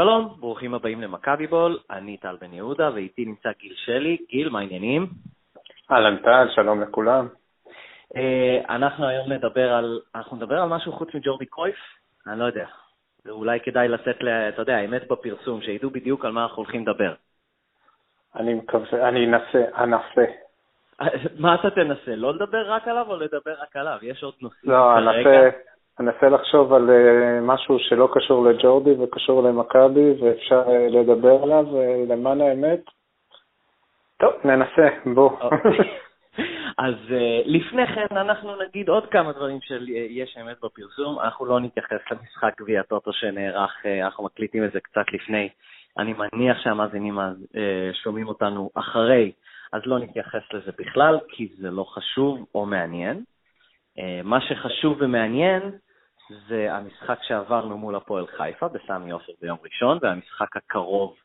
שלום, ברוכים הבאים למכבי בול, אני טל בן יהודה ואיתי נמצא גיל שלי. גיל, מה העניינים? אהלן טל, שלום לכולם. אה, אנחנו היום נדבר על, אנחנו נדבר על משהו חוץ מג'ורדי קרויף? אני לא יודע. אולי כדאי לתת, אתה יודע, האמת בפרסום, שידעו בדיוק על מה אנחנו הולכים לדבר. אני מקווה, אני אנסה, אנסה. מה אתה תנסה? לא לדבר רק עליו או לדבר רק עליו? יש עוד נושאים לא, כרגע? לא, אנסה לחשוב על uh, משהו שלא קשור לג'ורדי וקשור למכבי ואפשר uh, לדבר עליו, uh, למען האמת. טוב, ננסה, בוא. אוקיי. אז לפני כן אנחנו נגיד עוד כמה דברים של יש אמת בפרסום. אנחנו לא נתייחס למשחק גביע טוטו שנערך, אנחנו מקליטים את זה קצת לפני. אני מניח שהמאזינים שומעים אותנו אחרי, אז לא נתייחס לזה בכלל, כי זה לא חשוב או מעניין. מה שחשוב ומעניין זה המשחק שעברנו מול הפועל חיפה בסמי עופר ביום ראשון, והמשחק הקרוב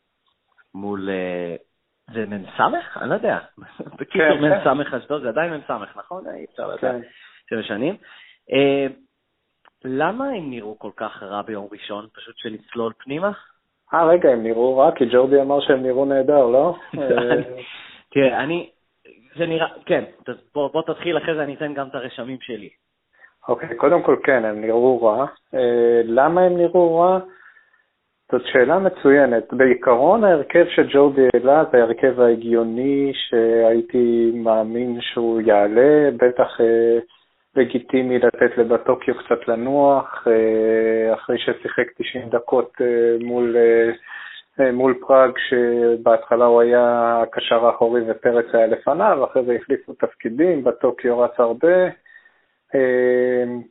מול... אה, זה מ"ס? אני לא יודע. בקיצור, כן, מ"ס כן. אשדוד, זה עדיין מ"ס, נכון? אי אפשר לדעת. כן. שבע שנים. אה, למה הם נראו כל כך רע ביום ראשון? פשוט שנצלול פנימה? אה, רגע, הם נראו רע? כי ג'ורדי אמר שהם נראו נהדר, לא? תראה, אני... זה נראה... כן, בוא תתחיל, אחרי זה אני אתן גם את הרשמים שלי. אוקיי, okay, קודם כל כן, הם נראו רע. Uh, למה הם נראו רע? זאת שאלה מצוינת. בעיקרון ההרכב שג'ורדי העלה זה ההרכב ההגיוני שהייתי מאמין שהוא יעלה, בטח uh, לגיטימי לתת לבטוקיו קצת לנוח, uh, אחרי ששיחק 90 דקות uh, מול, uh, מול פראג, שבהתחלה הוא היה הקשר האחורי ופרץ היה לפניו, אחרי זה החליפו תפקידים, בטוקיו רץ הרבה. אמ,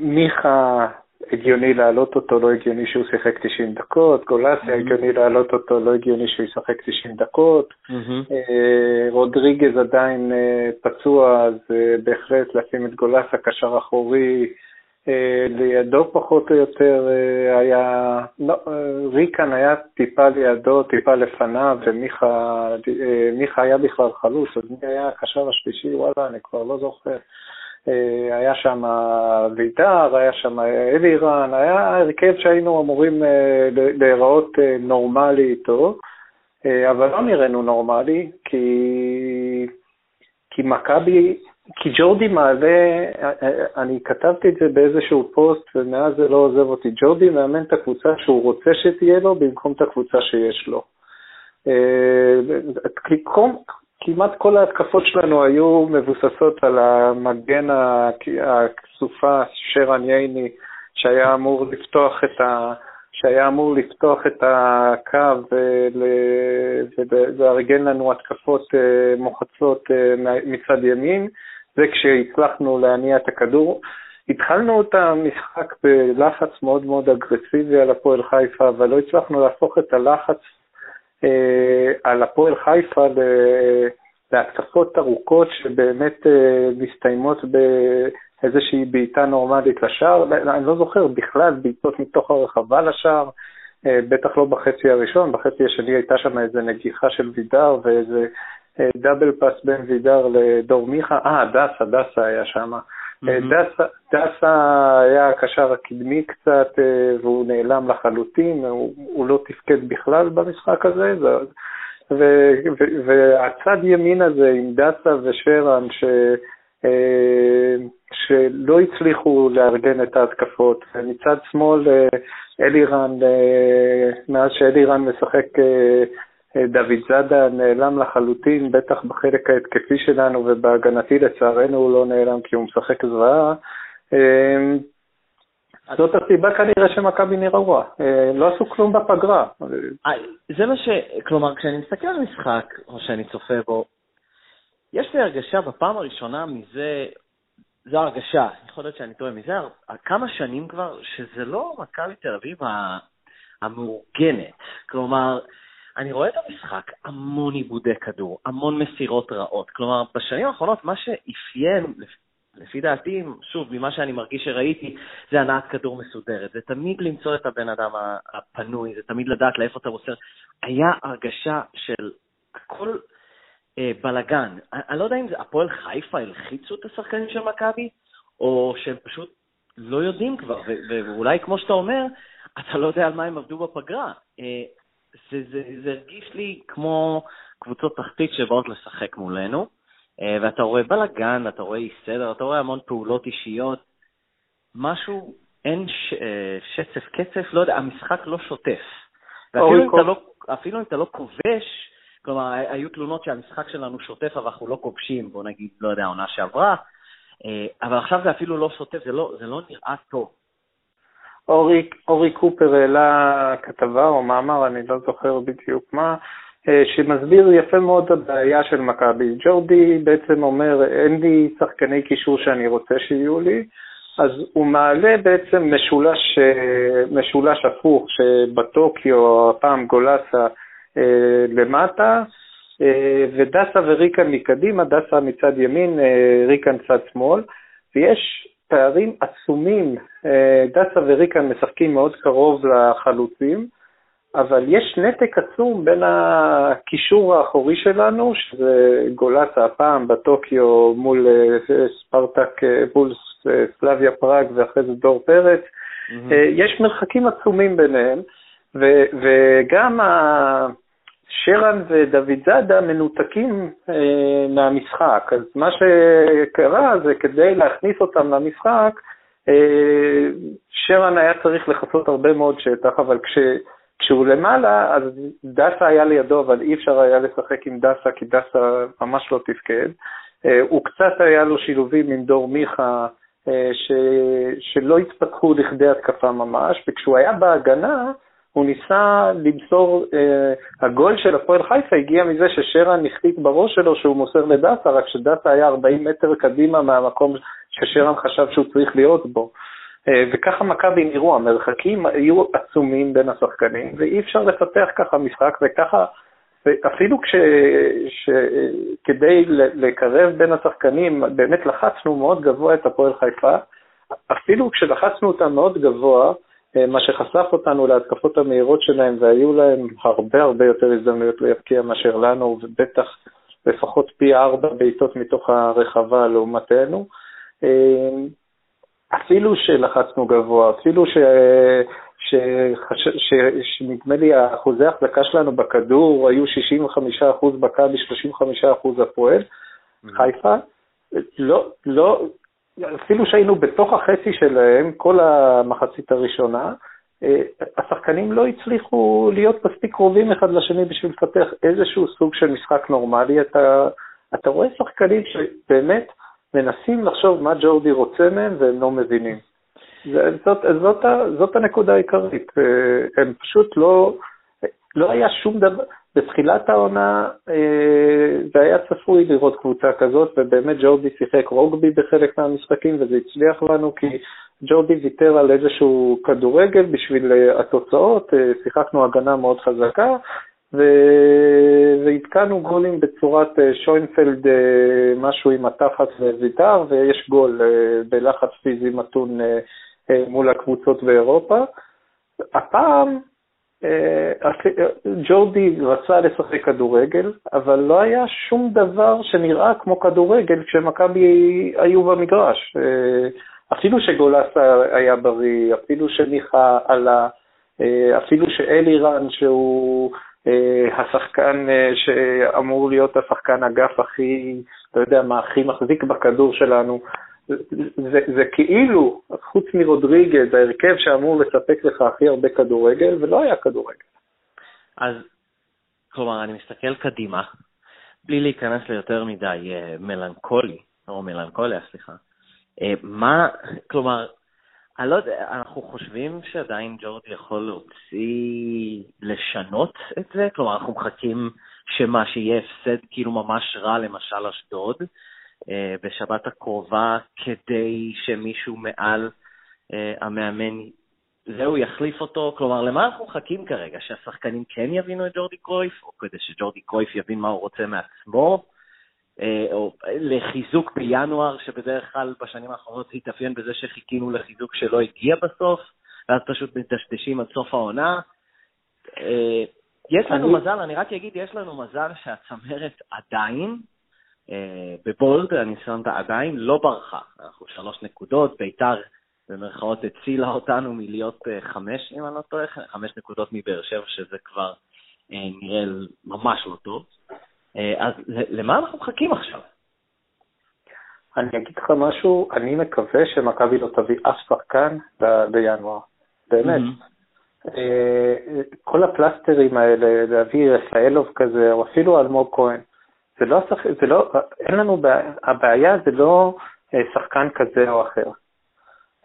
מיכה, הגיוני להעלות אותו, לא הגיוני שהוא שיחק 90 דקות, גולסי, mm-hmm. הגיוני להעלות אותו, לא הגיוני שהוא ישחק 90 דקות, mm-hmm. רודריגז עדיין אה, פצוע, אז אה, בהחלט לשים את גולסה קשר אחורי, לידו פחות או יותר היה, לא, ריקן היה טיפה לידו, טיפה לפניו, ומיכה היה בכלל חלוץ, אז מי היה הקשר השלישי? וואלה, אני כבר לא זוכר. אה, היה שם וידר, היה שם אלירן, היה הרכב שהיינו אמורים אה, להיראות אה, נורמלי איתו, אבל לא נראינו נורמלי, כי, כי מכבי, כי ג'ורדי מעלה, אני כתבתי את זה באיזשהו פוסט ומאז זה לא עוזב אותי, ג'ורדי מאמן את הקבוצה שהוא רוצה שתהיה לו במקום את הקבוצה שיש לו. כמעט כל ההתקפות שלנו היו מבוססות על המגן הכסופה שרן ייני, שהיה אמור לפתוח את ה... שהיה אמור לפתוח את הקו ולארגן לנו התקפות אה, מוחצות אה, מצד ימין, זה כשהצלחנו להניע את הכדור. התחלנו את המשחק בלחץ מאוד מאוד אגרסיבי על הפועל חיפה, אבל לא הצלחנו להפוך את הלחץ על הפועל חיפה להתקפות ארוכות שבאמת אה, מסתיימות באיזושהי בעיטה נורמלית לשער. אני לא זוכר בכלל בעיטות מתוך הרחבה לשער, אה, בטח לא בחצי הראשון, בחצי השני הייתה שם איזו נגיחה של וידר ואיזה דאבל פאס בין וידר לדור מיכה, אה, דסה, דסה היה שם. דסה, דסה היה הקשר הקדמי קצת, אה, והוא נעלם לחלוטין, הוא, הוא לא תפקד בכלל במשחק הזה, והצד ימין הזה עם דסה ושרן, ש, אה, שלא הצליחו לארגן את ההתקפות, ומצד שמאל אה, אלירן, מאז שאלירן משחק דוד זאדה נעלם לחלוטין, בטח בחלק ההתקפי שלנו ובהגנתי לצערנו הוא לא נעלם כי הוא משחק זוועה. אמ, זאת הסיבה כנראה שמכבי נראו רע, אה, לא עשו כלום בפגרה. אה, זה מה ש... כלומר, כשאני מסתכל על משחק, או שאני צופה בו, יש לי הרגשה בפעם הראשונה מזה, זו הרגשה, יכול להיות שאני טועה, מזה כמה שנים כבר, שזה לא מכבי תל אביב המאורגנת. כלומר, אני רואה את המשחק, המון עיבודי כדור, המון מסירות רעות. כלומר, בשנים האחרונות מה שאפיין, לפי דעתי, שוב, ממה שאני מרגיש שראיתי, זה הנעת כדור מסודרת. זה תמיד למצוא את הבן אדם הפנוי, זה תמיד לדעת לאיפה אתה מוסר. היה הרגשה של הכל אה, בלגן. אני, אני לא יודע אם זה הפועל חיפה הלחיצו את השחקנים של מכבי, או שהם פשוט לא יודעים כבר, ואולי כמו שאתה אומר, אתה לא יודע על מה הם עבדו בפגרה. אה, זה, זה, זה הרגיש לי כמו קבוצות תחתית שבאות לשחק מולנו, אה, ואתה רואה בלאגן, אתה רואה אי סדר, אתה רואה המון פעולות אישיות, משהו, אין ש, אה, שצף קצף, לא יודע, המשחק לא שוטף. ואפילו אם, אתה לא, אפילו אם אתה לא כובש, כלומר, היו תלונות שהמשחק שלנו שוטף, אבל אנחנו לא כובשים, בוא נגיד, לא יודע, עונה שעברה, אבל עכשיו זה אפילו לא שוטף, זה לא, זה לא נראה טוב. אורי, אורי קופר העלה כתבה או מאמר, אני לא זוכר בדיוק מה, אה, שמסביר יפה מאוד את הבעיה של מכבי. ג'ורדי בעצם אומר, אין לי שחקני קישור שאני רוצה שיהיו לי, אז הוא מעלה בעצם משולש, אה, משולש הפוך, שבטוקיו, הפעם גולסה אה, למטה, ודסה וריקן מקדימה, דסה מצד ימין, ריקן צד שמאל, ויש פערים עצומים. אה, דסה וריקן משחקים מאוד קרוב לחלוצים, אבל יש נתק עצום בין הקישור האחורי שלנו, שזה גלוסה הפעם בטוקיו מול אה, ספרטק, אה, מול סלאביה פראג ואחרי זה דור פרץ. Mm-hmm. יש מרחקים עצומים ביניהם, וגם ה... שרן ודוד זאדה מנותקים אה, מהמשחק. אז מה שקרה זה כדי להכניס אותם למשחק, אה, שרן היה צריך לכסות הרבה מאוד שטח, אבל כש, כשהוא למעלה, אז דסה היה לידו, אבל אי אפשר היה לשחק עם דסה, כי דסה ממש לא תפקד. אה, הוא קצת היה לו שילובים עם דור מיכה, אה, ש, שלא התפתחו לכדי התקפה ממש, וכשהוא היה בהגנה, הוא ניסה למסור, אה, הגול של הפועל חיפה הגיע מזה ששרן החליט בראש שלו שהוא מוסר לדסה, רק שדסה היה 40 מטר קדימה מהמקום ששרן חשב שהוא צריך להיות בו. אה, וככה מכבי נראו, המרחקים היו עצומים בין השחקנים, ואי אפשר לפתח ככה משחק, וככה, אפילו כש, ש, כדי לקרב בין השחקנים, באמת לחצנו מאוד גבוה את הפועל חיפה, אפילו כשלחצנו אותם מאוד גבוה, מה שחשף אותנו להתקפות המהירות שלהם, והיו להם הרבה הרבה יותר הזדמנויות להבקיע מאשר לנו, ובטח לפחות פי ארבע בעיטות מתוך הרחבה לעומתנו. אה, אפילו שלחצנו גבוה, אפילו ש... שחש... ש... שנדמה לי אחוזי ההחזקה שלנו בכדור היו 65% מכבי, 35% הפועל, mm-hmm. חיפה, לא, לא, אפילו שהיינו בתוך החצי שלהם, כל המחצית הראשונה, אה, השחקנים לא הצליחו להיות מספיק קרובים אחד לשני בשביל לפתח איזשהו סוג של משחק נורמלי. אתה, אתה רואה שחקנים שבאמת מנסים לחשוב מה ג'ורדי רוצה מהם והם לא מבינים. זאת, זאת, זאת הנקודה העיקרית. אה, הם פשוט לא, לא היה שום דבר, בתחילת העונה אה, זה היה צפוי לראות קבוצה כזאת, ובאמת ג'ורדי שיחק רוגבי בחלק מהמשחקים, וזה הצליח לנו, כי ג'ורדי ויתר על איזשהו כדורגל בשביל אה, התוצאות, אה, שיחקנו הגנה מאוד חזקה, והתקענו גולים בצורת שוינפלד, משהו עם התחת וויתר, ויש גול בלחץ פיזי מתון מול הקבוצות באירופה. הפעם ג'ורדי רצה לשחק כדורגל, אבל לא היה שום דבר שנראה כמו כדורגל כשמכבי היו במגרש. אה, אפילו שגולסה היה בריא, אפילו שמיכה עלה, אה, אפילו שאלירן, שהוא השחקן שאמור להיות השחקן אגף הכי, אתה יודע מה, הכי מחזיק בכדור שלנו, זה, זה כאילו, חוץ מרודריגז, ההרכב שאמור לספק לך הכי הרבה כדורגל, ולא היה כדורגל. אז, כלומר, אני מסתכל קדימה, בלי להיכנס ליותר מדי uh, מלנכולי, או מלנכוליה, סליחה. Uh, מה, כלומר, אני לא יודע, אנחנו חושבים שעדיין ג'ורדי יכול להוציא, לשנות את זה? כלומר, אנחנו מחכים שמה, שיהיה הפסד כאילו ממש רע, למשל אשדוד, אה, בשבת הקרובה כדי שמישהו מעל אה, המאמן, זהו, יחליף אותו? כלומר, למה אנחנו מחכים כרגע? שהשחקנים כן יבינו את ג'ורדי קרויף, או כדי שג'ורדי קרויף יבין מה הוא רוצה מעצמו? אה, או לחיזוק בינואר, שבדרך כלל בשנים האחרונות התאפיין בזה שחיכינו לחיזוק שלא הגיע בסוף, ואז פשוט מדשדשים עד סוף העונה. יש לנו אני... מזל, אני רק אגיד, יש לנו מזל שהצמרת עדיין אה, בבולד, הניסיון עדיין לא ברחה. אנחנו שלוש נקודות, ביתר במרכאות הצילה אותנו מלהיות חמש, אם אני לא טועה, חמש נקודות מבאר שבע, שזה כבר נראה ממש לא טוב. אז למה אנחנו מחכים עכשיו? אני אגיד לך משהו, אני מקווה שמכבי לא תביא אף שחקן בינואר, באמת. Mm-hmm. כל הפלסטרים האלה, להביא רפאלוב כזה, או אפילו אלמוג כהן, זה לא, זה לא, אין לנו, הבעיה זה לא אה, שחקן כזה או אחר.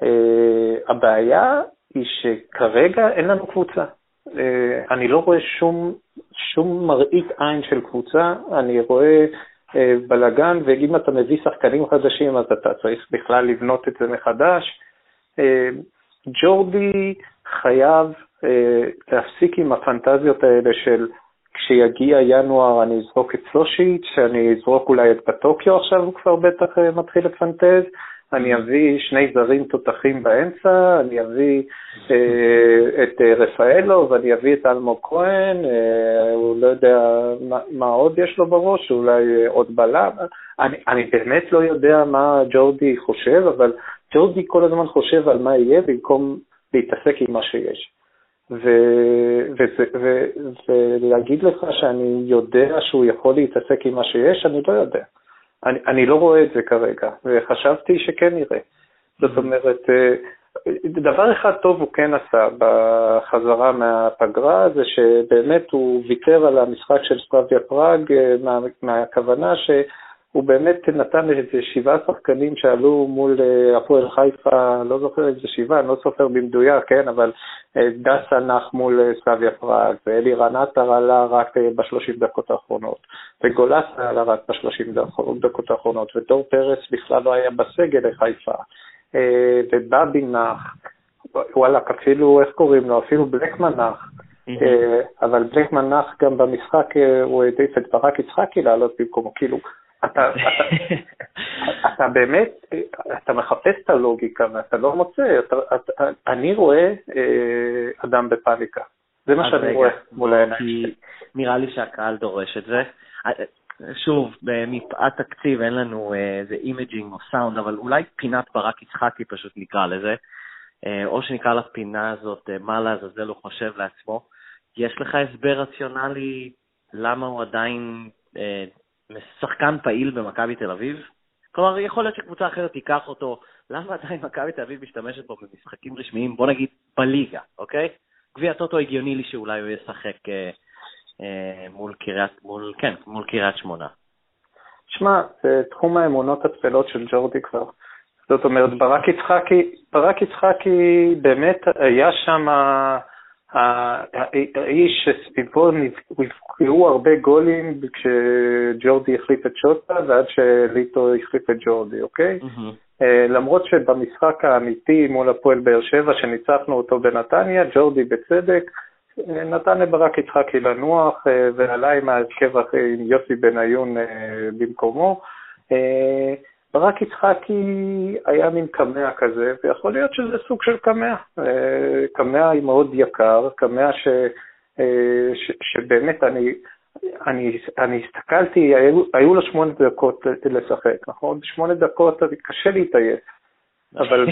אה, הבעיה היא שכרגע אין לנו קבוצה. אני לא רואה שום, שום מראית עין של קבוצה, אני רואה אה, בלאגן, ואם אתה מביא שחקנים חדשים אז אתה צריך בכלל לבנות את זה מחדש. אה, ג'ורדי חייב אה, להפסיק עם הפנטזיות האלה של כשיגיע ינואר אני אזרוק את סושיץ', אני אזרוק אולי את בטוקיו עכשיו, הוא כבר בטח מתחיל לפנטז, אני אביא שני זרים תותחים באמצע, אני אביא אה, את אה, רפאלו ואני אביא את אלמוג כהן, אה, הוא לא יודע מה, מה עוד יש לו בראש, אולי עוד בלם. אני, אני באמת לא יודע מה ג'ורדי חושב, אבל ג'ורדי כל הזמן חושב על מה יהיה במקום להתעסק עם מה שיש. ולהגיד לך שאני יודע שהוא יכול להתעסק עם מה שיש, אני לא יודע. אני, אני לא רואה את זה כרגע, וחשבתי שכן נראה. זאת mm-hmm. אומרת, אה, דבר אחד טוב הוא כן עשה בחזרה מהפגרה, זה שבאמת הוא ויתר על המשחק של סטרביה פראג אה, מה, מהכוונה שהוא באמת נתן איזה שבעה שחקנים שעלו מול אה, הפועל חיפה, לא זוכר איזה שבעה, אני לא סופר במדויק, כן, אבל דסה נח מול סטרביה פראג, ואלי רנטר עלה רק בשלושים דקות האחרונות. וגולסה עלה רק בשלושים דקות האחרונות, ודור פרץ בכלל לא היה בסגל לחיפה, אה, ובאבי נח, וואלכ, אפילו, איך קוראים לו? אפילו בלקמן נח, אה, אבל בלקמן נח גם במשחק, אה, הוא העדיף את ברק יצחקי לעלות במקומו, כאילו, אתה, אתה, אתה באמת, אתה מחפש את הלוגיקה ואתה לא מוצא, אתה, אתה, אני רואה אדם בפאניקה. זה מה שאני רואה מול העיניים. נראה לי שהקהל דורש את זה. שוב, מפאת תקציב אין לנו אה, איזה imaging או סאונד, אבל אולי פינת ברק יצחקי פשוט נקרא לזה, אה, או שנקרא לפינה הזאת אה, מה לעזאזל הוא חושב לעצמו. יש לך הסבר רציונלי למה הוא עדיין שחקן פעיל במכבי תל אביב? כלומר, יכול להיות שקבוצה אחרת תיקח אותו, למה עדיין מכבי תל אביב משתמשת בו במשחקים רשמיים, בוא נגיד בליגה, אוקיי? גביע טוטו הגיוני לי שאולי הוא ישחק אה, מול קריית, מול, כן, מול קריית שמונה. שמע, זה תחום האמונות הטפלות של ג'ורדי כבר. זאת אומרת, ברק יצחקי, ברק יצחקי באמת היה שם האיש שסביבו נבקעו הרבה גולים כשג'ורדי החליף את שוטה ועד שליטו החליף את ג'ורדי, אוקיי? Mm-hmm. למרות שבמשחק האמיתי מול הפועל באר שבע, שניצחנו אותו בנתניה, ג'ורדי בצדק נתן לברק יצחקי לנוח אה, ועלה עם ההרכב עם יוסי בניון אה, במקומו. אה, ברק יצחקי היה מין קמע כזה, ויכול להיות שזה סוג של קמע. קמע מאוד יקר, קמע ש, ש, שבאמת אני, אני, אני הסתכלתי, היו, היו לו שמונה דקות לשחק, נכון? שמונה דקות קשה להתעייף. אבל,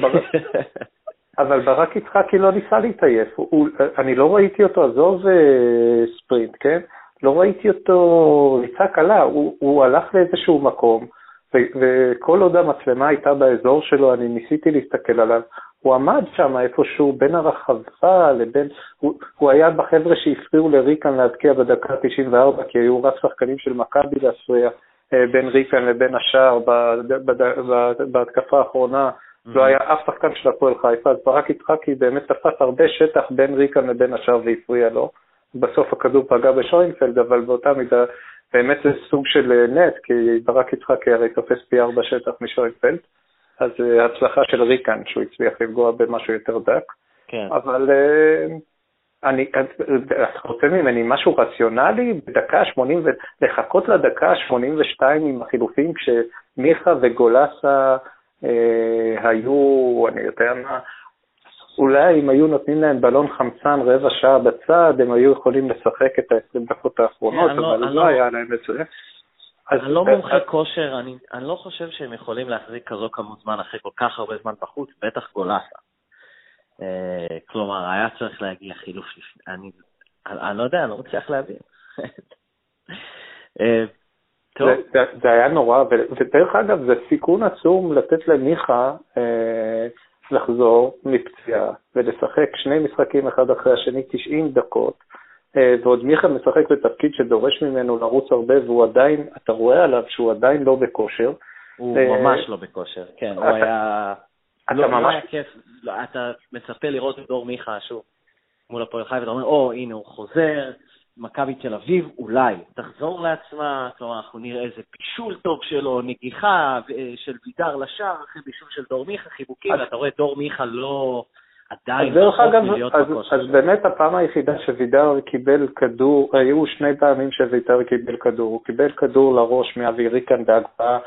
אבל ברק יצחקי לא ניסה להתעייף, הוא, אני לא ראיתי אותו, עזוב אה, ספרינט, כן? לא ראיתי אותו ריצה קלה, הוא, הוא הלך לאיזשהו מקום, וכל עוד המצלמה הייתה באזור שלו, אני ניסיתי להסתכל עליו, הוא עמד שם איפשהו בין הרחבה לבין, הוא, הוא היה בחבר'ה שהפריעו לריקן להבקיע בדקה 94, כי היו רק שחקנים של מכבי להפריע אה, בין ריקן לבין השער בהתקפה האחרונה. לא היה אף שחקן של הפועל חיפה, אז ברק יצחקי באמת תפס הרבה שטח בין ריקן לבין השאר והפריע לו. בסוף הכדור פגע בשוינפלד, אבל באותה מידה באמת זה סוג של אה, נט, כי ברק יצחקי הרי תופס פי ארבע שטח משוינפלד, אז אה, הצלחה של ריקן שהוא הצליח לפגוע במשהו יותר דק. כן. אבל אה, אני, אתה רוצה ממני משהו רציונלי בדקה 80, לחכות לדקה 82 עם החילופים כשמיכה וגולסה אה, היו, אני יודע מה, אולי אם היו נותנים להם בלון חמצן רבע שעה בצד, הם היו יכולים לשחק את ה-20 דקות האחרונות, אבל לא, לא היה להם את זה. אני לא מומחה כושר, אני, אני לא חושב שהם יכולים להחזיק כזו כמות זמן אחרי כל כך הרבה זמן בחוץ, בטח גולסה. אה, כלומר, היה צריך להגיע חילוף לפני, אני, אני, אני לא יודע, אני לא מצליח להבין. אה, טוב. זה, זה, זה היה נורא, ודרך אגב, זה סיכון עצום לתת למיכה אה, לחזור מפציעה ולשחק שני משחקים אחד אחרי השני 90 דקות, אה, ועוד מיכה משחק בתפקיד שדורש ממנו לרוץ הרבה, והוא עדיין, אתה רואה עליו שהוא עדיין לא בכושר. הוא אה, ממש לא בכושר, כן, הוא היה... אתה לא, לא ממש... לא היה כיף, לא, אתה מצפה לראות את דור מיכה שוב מול הפועל חיפה, ואתה אומר, או, הנה הוא חוזר, מכבי תל אביב אולי תחזור לעצמה, כלומר אנחנו נראה איזה בישול טוב שלו, נגיחה אה, של וידר לשער אחרי בישול של דור מיכה, חיבוקים, ואתה רואה דור מיכה לא... עדיין רחוק מלהיות בכושר. אז באמת הפעם היחידה שווידר קיבל כדור, היו שני פעמים שווידר קיבל כדור, הוא קיבל כדור לראש מאבי ריקן בהגבהה,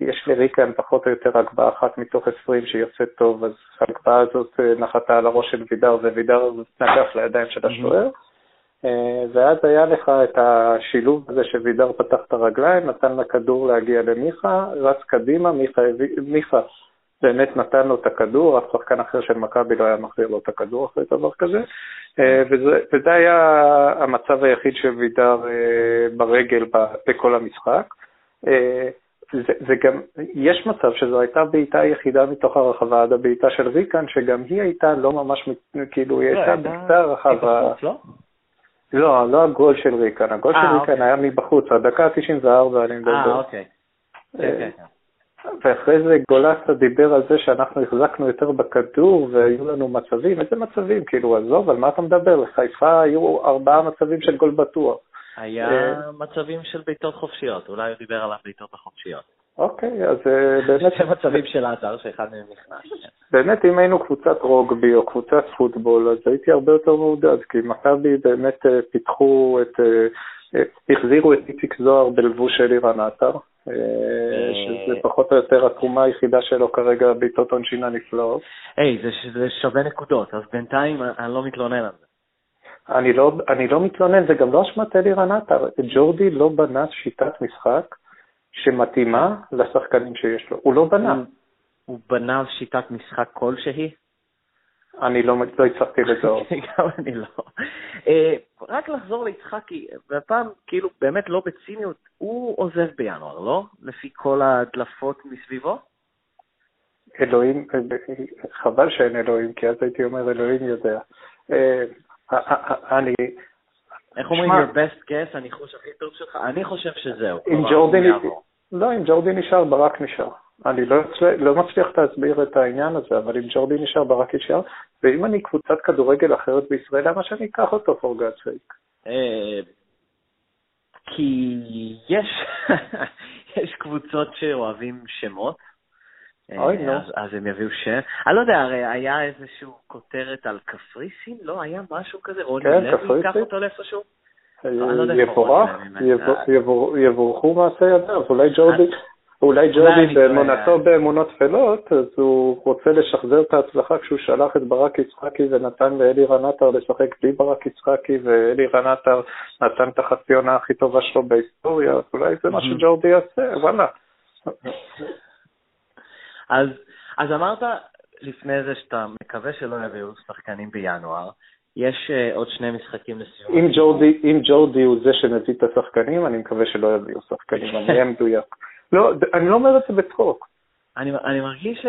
יש לריקן פחות או יותר הגבהה אחת מתוך 20 שיוצאת טוב, אז ההגבהה הזאת אה, נחתה על הראש של וידר ווידר נגף לידיים של השוער. אה, ואז היה לך את השילוב הזה שווידר פתח את הרגליים, נתן לכדור להגיע למיכה, רץ קדימה, מיכה, מיכה באמת נתן לו את הכדור, אף שחקן אחר של מכבי לא היה מחזיר לו את הכדור אחרי דבר כזה, אה, וזה, וזה היה המצב היחיד של וידר אה, ברגל בכל המשחק. זה, זה גם, יש מצב שזו הייתה בעיטה היחידה מתוך הרחבה עד הבעיטה של ריקן, שגם היא הייתה לא ממש, כאילו, היא לא, הייתה בקצה הרחבה. לא? לא, הגול של ריקן, הגול של אה, ריקן אוקיי. היה מבחוץ, הדקה ה-94 אני מדבר. אה, אוקיי. אה, כן, כן. ואחרי זה גולסה דיבר על זה שאנחנו החזקנו יותר בכדור והיו לנו מצבים, איזה מצבים? כאילו, עזוב, על מה אתה מדבר? לחיפה היו ארבעה מצבים של גול בטוח. היה אה, מצבים של בעיטות חופשיות, אולי הוא דיבר על הבעיטות החופשיות. אוקיי, אז אה, באמת... שתי מצבים של עזר שאחד מהם נכנס. באמת, אם היינו קבוצת רוגבי או קבוצת פוטבול, אז הייתי הרבה יותר מעודד, כי מכבי באמת אה, פיתחו את... אה, החזירו את איציק זוהר בלבוש של אירן עטר, שזה פחות או יותר התרומה היחידה שלו כרגע בעיטות עונשין הנפלאות. היי, זה שווה נקודות, אז בינתיים אני לא מתלונן על זה. אני לא, אני לא מתלונן, זה גם לא אשמת אלירן עטר. ג'ורדי לא בנה שיטת משחק שמתאימה לשחקנים שיש לו. הוא לא בנה. הוא, הוא בנה שיטת משחק כלשהי? אני לא, לא הצלחתי לזהות. גם אני לא. אה, רק לחזור ליצחקי, והפעם, כאילו, באמת לא בציניות, הוא עוזב בינואר, לא? לפי כל ההדלפות מסביבו? אלוהים, חבל שאין אלוהים, כי אז הייתי אומר, אלוהים יודע. אה, אני, איך אומרים your best guess, הניחוש הכי טוב שלך? אני חושב שזהו. אם ג'ורדי, לא, אם ג'ורדי נשאר, ברק נשאר. אני לא, לא מצליח להסביר את העניין הזה, אבל אם ג'ורדי נשאר, ברק נשאר, ואם אני קבוצת כדורגל אחרת בישראל, למה שאני אקח אותו for God's sake? אה, כי יש, יש קבוצות שאוהבים שמות, אוי, נו. אז, אז הם יביאו שם. אני לא יודע, הרי היה איזושהי כותרת על קפריסין? לא, היה משהו כזה? רוני כן, לוי ייקח אותו לאיפשהו? אה, לא יבורך, יבורכו מעשי ידיו, אולי ג'ורדי, אולי ג'ורדי באמונתו באמונות טפלות, אז הוא רוצה לשחזר את ההצלחה כשהוא שלח את ברק יצחקי ונתן לאלי רנטר לשחק בלי ברק יצחקי, ואלי רנטר נתן את החצי עונה הכי טובה שלו בהיסטוריה, אז אולי זה מה שג'ורדי יעשה, וואלה. אז אמרת לפני זה שאתה מקווה שלא יביאו שחקנים בינואר. יש uh, עוד שני משחקים לסיום. אם ג'ורדי, אם ג'ורדי הוא זה שמביא את השחקנים, אני מקווה שלא יביאו שחקנים, אני אהיה מדויק. לא, אני לא אומר את זה בצחוק. אני, אני מרגיש ש,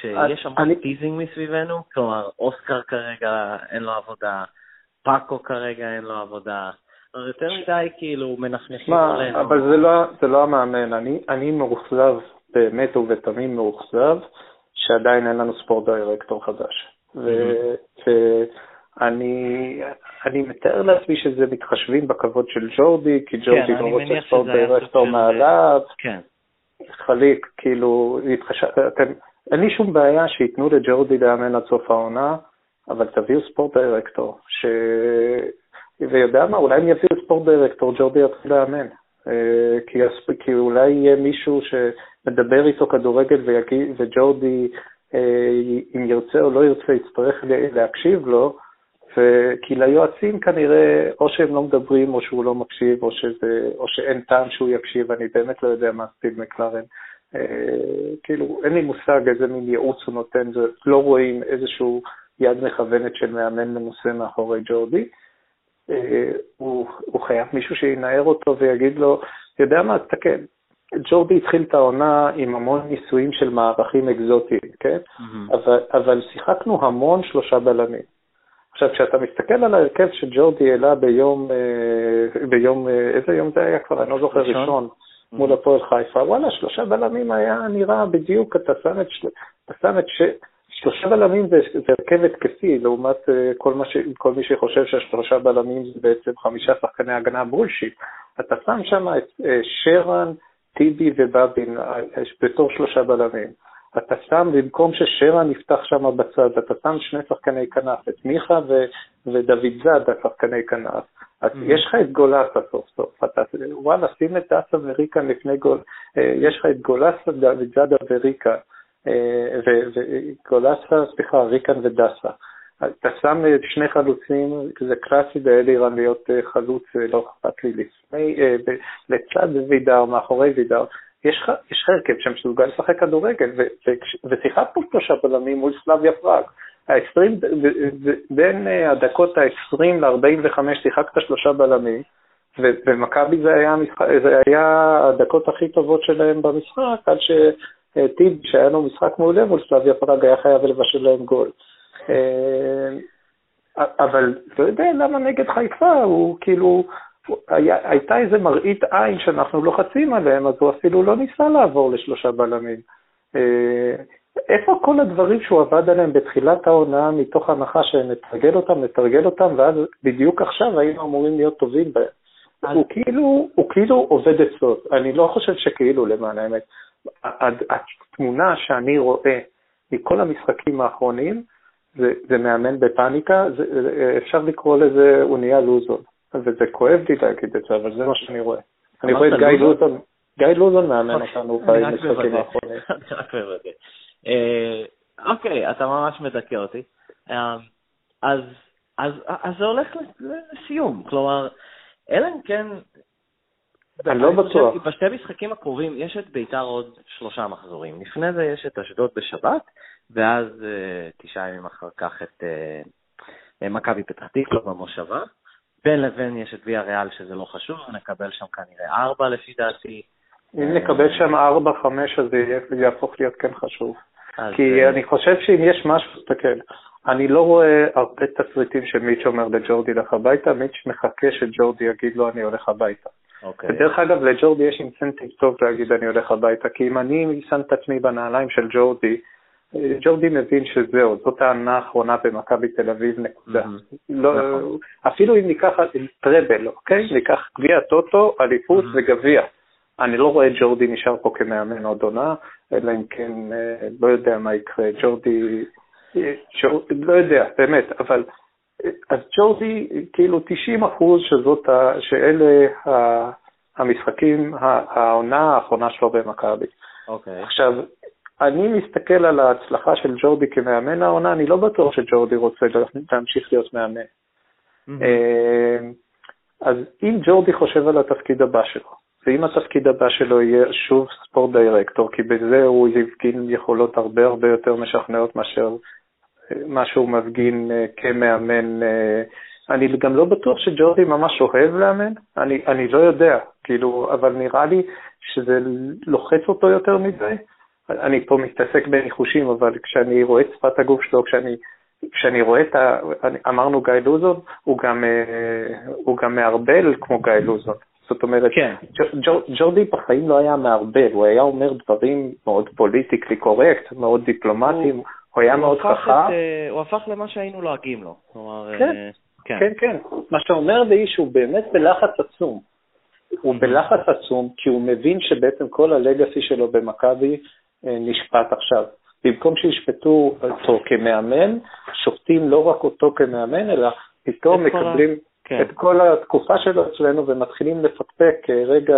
שיש המון אני... teasing מסביבנו, כלומר, אוסקר כרגע אין לו עבודה, פאקו כרגע אין לו עבודה. יותר מדי כאילו מנפנפים עלינו. אבל זה לא, זה לא המאמן, אני, אני מאוכזב באמת ובתמים מאוכזב שעדיין אין לנו ספורט דירקטור חדש. ואני אני מתאר לעצמי שזה מתחשבים בכבוד של ג'ורדי, כי ג'ורדי כן, לא רוצה ספורט דירקטור מעליו. כן. חליק, כאילו, אתם, אין לי שום בעיה שייתנו לג'ורדי לאמן עד סוף העונה, אבל תביאו ספורט דירקטור, ש... ויודע מה, אולי אם יביאו ספורט דירקטור, ג'ורדי יתחיל לאמן. אה, כי, כי אולי יהיה מישהו שמדבר איתו כדורגל ויגיד, וג'ורדי, אה, אם ירצה או לא ירצה, יצטרך להקשיב לו, כי ליועצים כנראה, או שהם לא מדברים, או שהוא לא מקשיב, או, שזה, או שאין טעם שהוא יקשיב, אני באמת לא יודע מה סטיב מקלרן. אה, כאילו, אין לי מושג איזה מין ייעוץ הוא נותן, זה, לא רואים איזשהו יד מכוונת של מאמן מנוסה מאחורי ג'ורדי. אה, הוא, הוא חייב מישהו שינער אותו ויגיד לו, יודע מה, תסתכל, ג'ורדי התחיל את העונה עם המון ניסויים של מערכים אקזוטיים, כן? Mm-hmm. אבל, אבל שיחקנו המון שלושה בלמים. עכשיו, כשאתה מסתכל על ההרכב שג'ורדי העלה ביום, אה, ביום, אה, איזה יום זה היה כבר? אני לא זוכר, ראשון, ראשון mm-hmm. מול הפועל חיפה, וואלה, שלושה בלמים היה נראה בדיוק, אתה שם את, אתה שם את ש... שלושה בלמים זה, זה הרכב התקפי, לעומת uh, כל, ש, כל מי שחושב שהשלושה בלמים זה בעצם חמישה שחקני הגנה בולשיט. אתה שם שם את שרן, טיבי ובבין בתור שלושה בלמים. אתה שם, במקום ששרן יפתח שם בצד, אתה שם שני שחקני כנף, את מיכה ו, ודוד זאד, השחקני כנף. אז mm-hmm. יש לך את גולסה סוף סוף, אתה, וואלה, שים את דסה וריקן לפני גול, אה, יש לך את גולסה, דוד זאדה וריקן, אה, וגולסה, סליחה, ריקן ודסה. אתה שם שני חלוצים, זה קלאסי באלירן להיות אה, חלוץ, לא אכפת לי, לפני, לצד וידר, מאחורי וידר. יש לך הרכב שמסוגל לשחק כדורגל, ושיחקנו שלושה בלמים מול סלאביה פראג. ה-20, בין אה, הדקות ה-20 ל-45 שיחקת שלושה בלמים, ומכבי זה, היה זה היה הדקות הכי טובות שלהם במשחק, עד שטיב, שהיה לו משחק מעולה מול סלאביה פראג, היה חייב לבשל להם גול. אה, אבל לא יודע למה נגד חיפה, הוא כאילו, היה, הייתה איזה מראית עין שאנחנו לוחצים עליהם, אז הוא אפילו לא ניסה לעבור לשלושה בלמים. אה, איפה כל הדברים שהוא עבד עליהם בתחילת העונה, מתוך הנחה שנתרגל אותם, נתרגל אותם, ואז בדיוק עכשיו היינו אמורים להיות טובים בהם. הוא כאילו, הוא כאילו עובד אצלו, אני לא חושב שכאילו, למען האמת. התמונה שאני רואה מכל המשחקים האחרונים, זה, זה מאמן בפאניקה, זה, אפשר לקרוא לזה אונייה לוזון. וזה כואב לי להגיד את זה, אבל זה מה שאני רואה. אני רואה את גיא לוזון, גיא לוזון מאמן אותנו במשחקים האחרונים. אני רק מוודא. אה, אוקיי, אתה ממש מדכא אותי. אה, אז זה הולך לסיום, כלומר, אלא אם כן... אני לא בטוח. בשתי משחקים הקרובים יש את ביתר עוד שלושה מחזורים. לפני זה יש את אשדוד בשבת, ואז אה, תשעה ימים אחר כך את מכבי פתח תקווה במושבה. בין לבין יש את ויה ריאל שזה לא חשוב, נקבל שם כנראה ארבע לפי דעתי. אם נקבל שם ארבע, חמש, אז זה יהפוך להיות כן חשוב. כי אה, אני חושב שאם יש משהו, תסתכל, אני לא רואה הרבה תסריטים שמיץ' אומר לג'ורדי לך הביתה, מיץ' מחכה שג'ורדי יגיד לו אני הולך הביתה. אוקיי. ודרך אגב, לג'ורדי יש אינסנטיב טוב להגיד אני הולך הביתה, כי אם אני שם את עצמי בנעליים של ג'ורדי, ג'ורדי מבין שזהו, זאת העונה האחרונה במכבי תל אביב, נקודה. לא, נכון. אפילו אם ניקח טראבל, אוקיי? ניקח גביע טוטו, אליפות וגביע. אני לא רואה ג'ורדי נשאר פה כמאמן עוד עונה, אלא אם כן, אה, לא יודע מה יקרה. ג'ורדי, לא יודע, באמת, אבל אז ג'ורדי, כאילו 90 אחוז שזאת, שאלה המשחקים, העונה האחרונה שלו במכבי. אוקיי. עכשיו, אני מסתכל על ההצלחה של ג'ורדי כמאמן העונה, אני לא בטוח שג'ורדי רוצה להמשיך להיות מאמן. אה, אז אם ג'ורדי חושב על התפקיד הבא שלו, ואם התפקיד הבא שלו יהיה שוב ספורט דירקטור, כי בזה הוא יפגין יכולות הרבה הרבה יותר משכנעות מאשר אה, מה שהוא מפגין אה, כמאמן. אני גם לא בטוח שג'ורדי ממש אוהב לאמן, אני, אני לא יודע, כאילו, אבל נראה לי שזה לוחץ אותו יותר מדי. אני פה מתעסק בניחושים, אבל כשאני רואה את שפת הגוף שלו, כשאני, כשאני רואה את ה... אמרנו גיא לוזון, הוא גם, אה, הוא גם מערבל כמו גיא לוזון. זאת אומרת, כן. ג'ורדי בחיים לא היה מערבל, הוא היה אומר דברים מאוד פוליטיקלי קורקט, מאוד דיפלומטיים, הוא, הוא היה הוא מאוד חכם. אה, הוא הפך למה שהיינו לועגים לו. כלומר, כן, אה, כן, כן, כן. מה שאתה אומר זה שהוא באמת בלחץ עצום. הוא בלחץ עצום כי הוא מבין שבעצם כל הלגאסי שלו במכבי אה, נשפט עכשיו. במקום שישפטו אותו כמאמן, שופטים לא רק אותו כמאמן, אלא פתאום מקבלים ה... כן. את כל התקופה שלו אצלנו ומתחילים לפקפק, אה, רגע,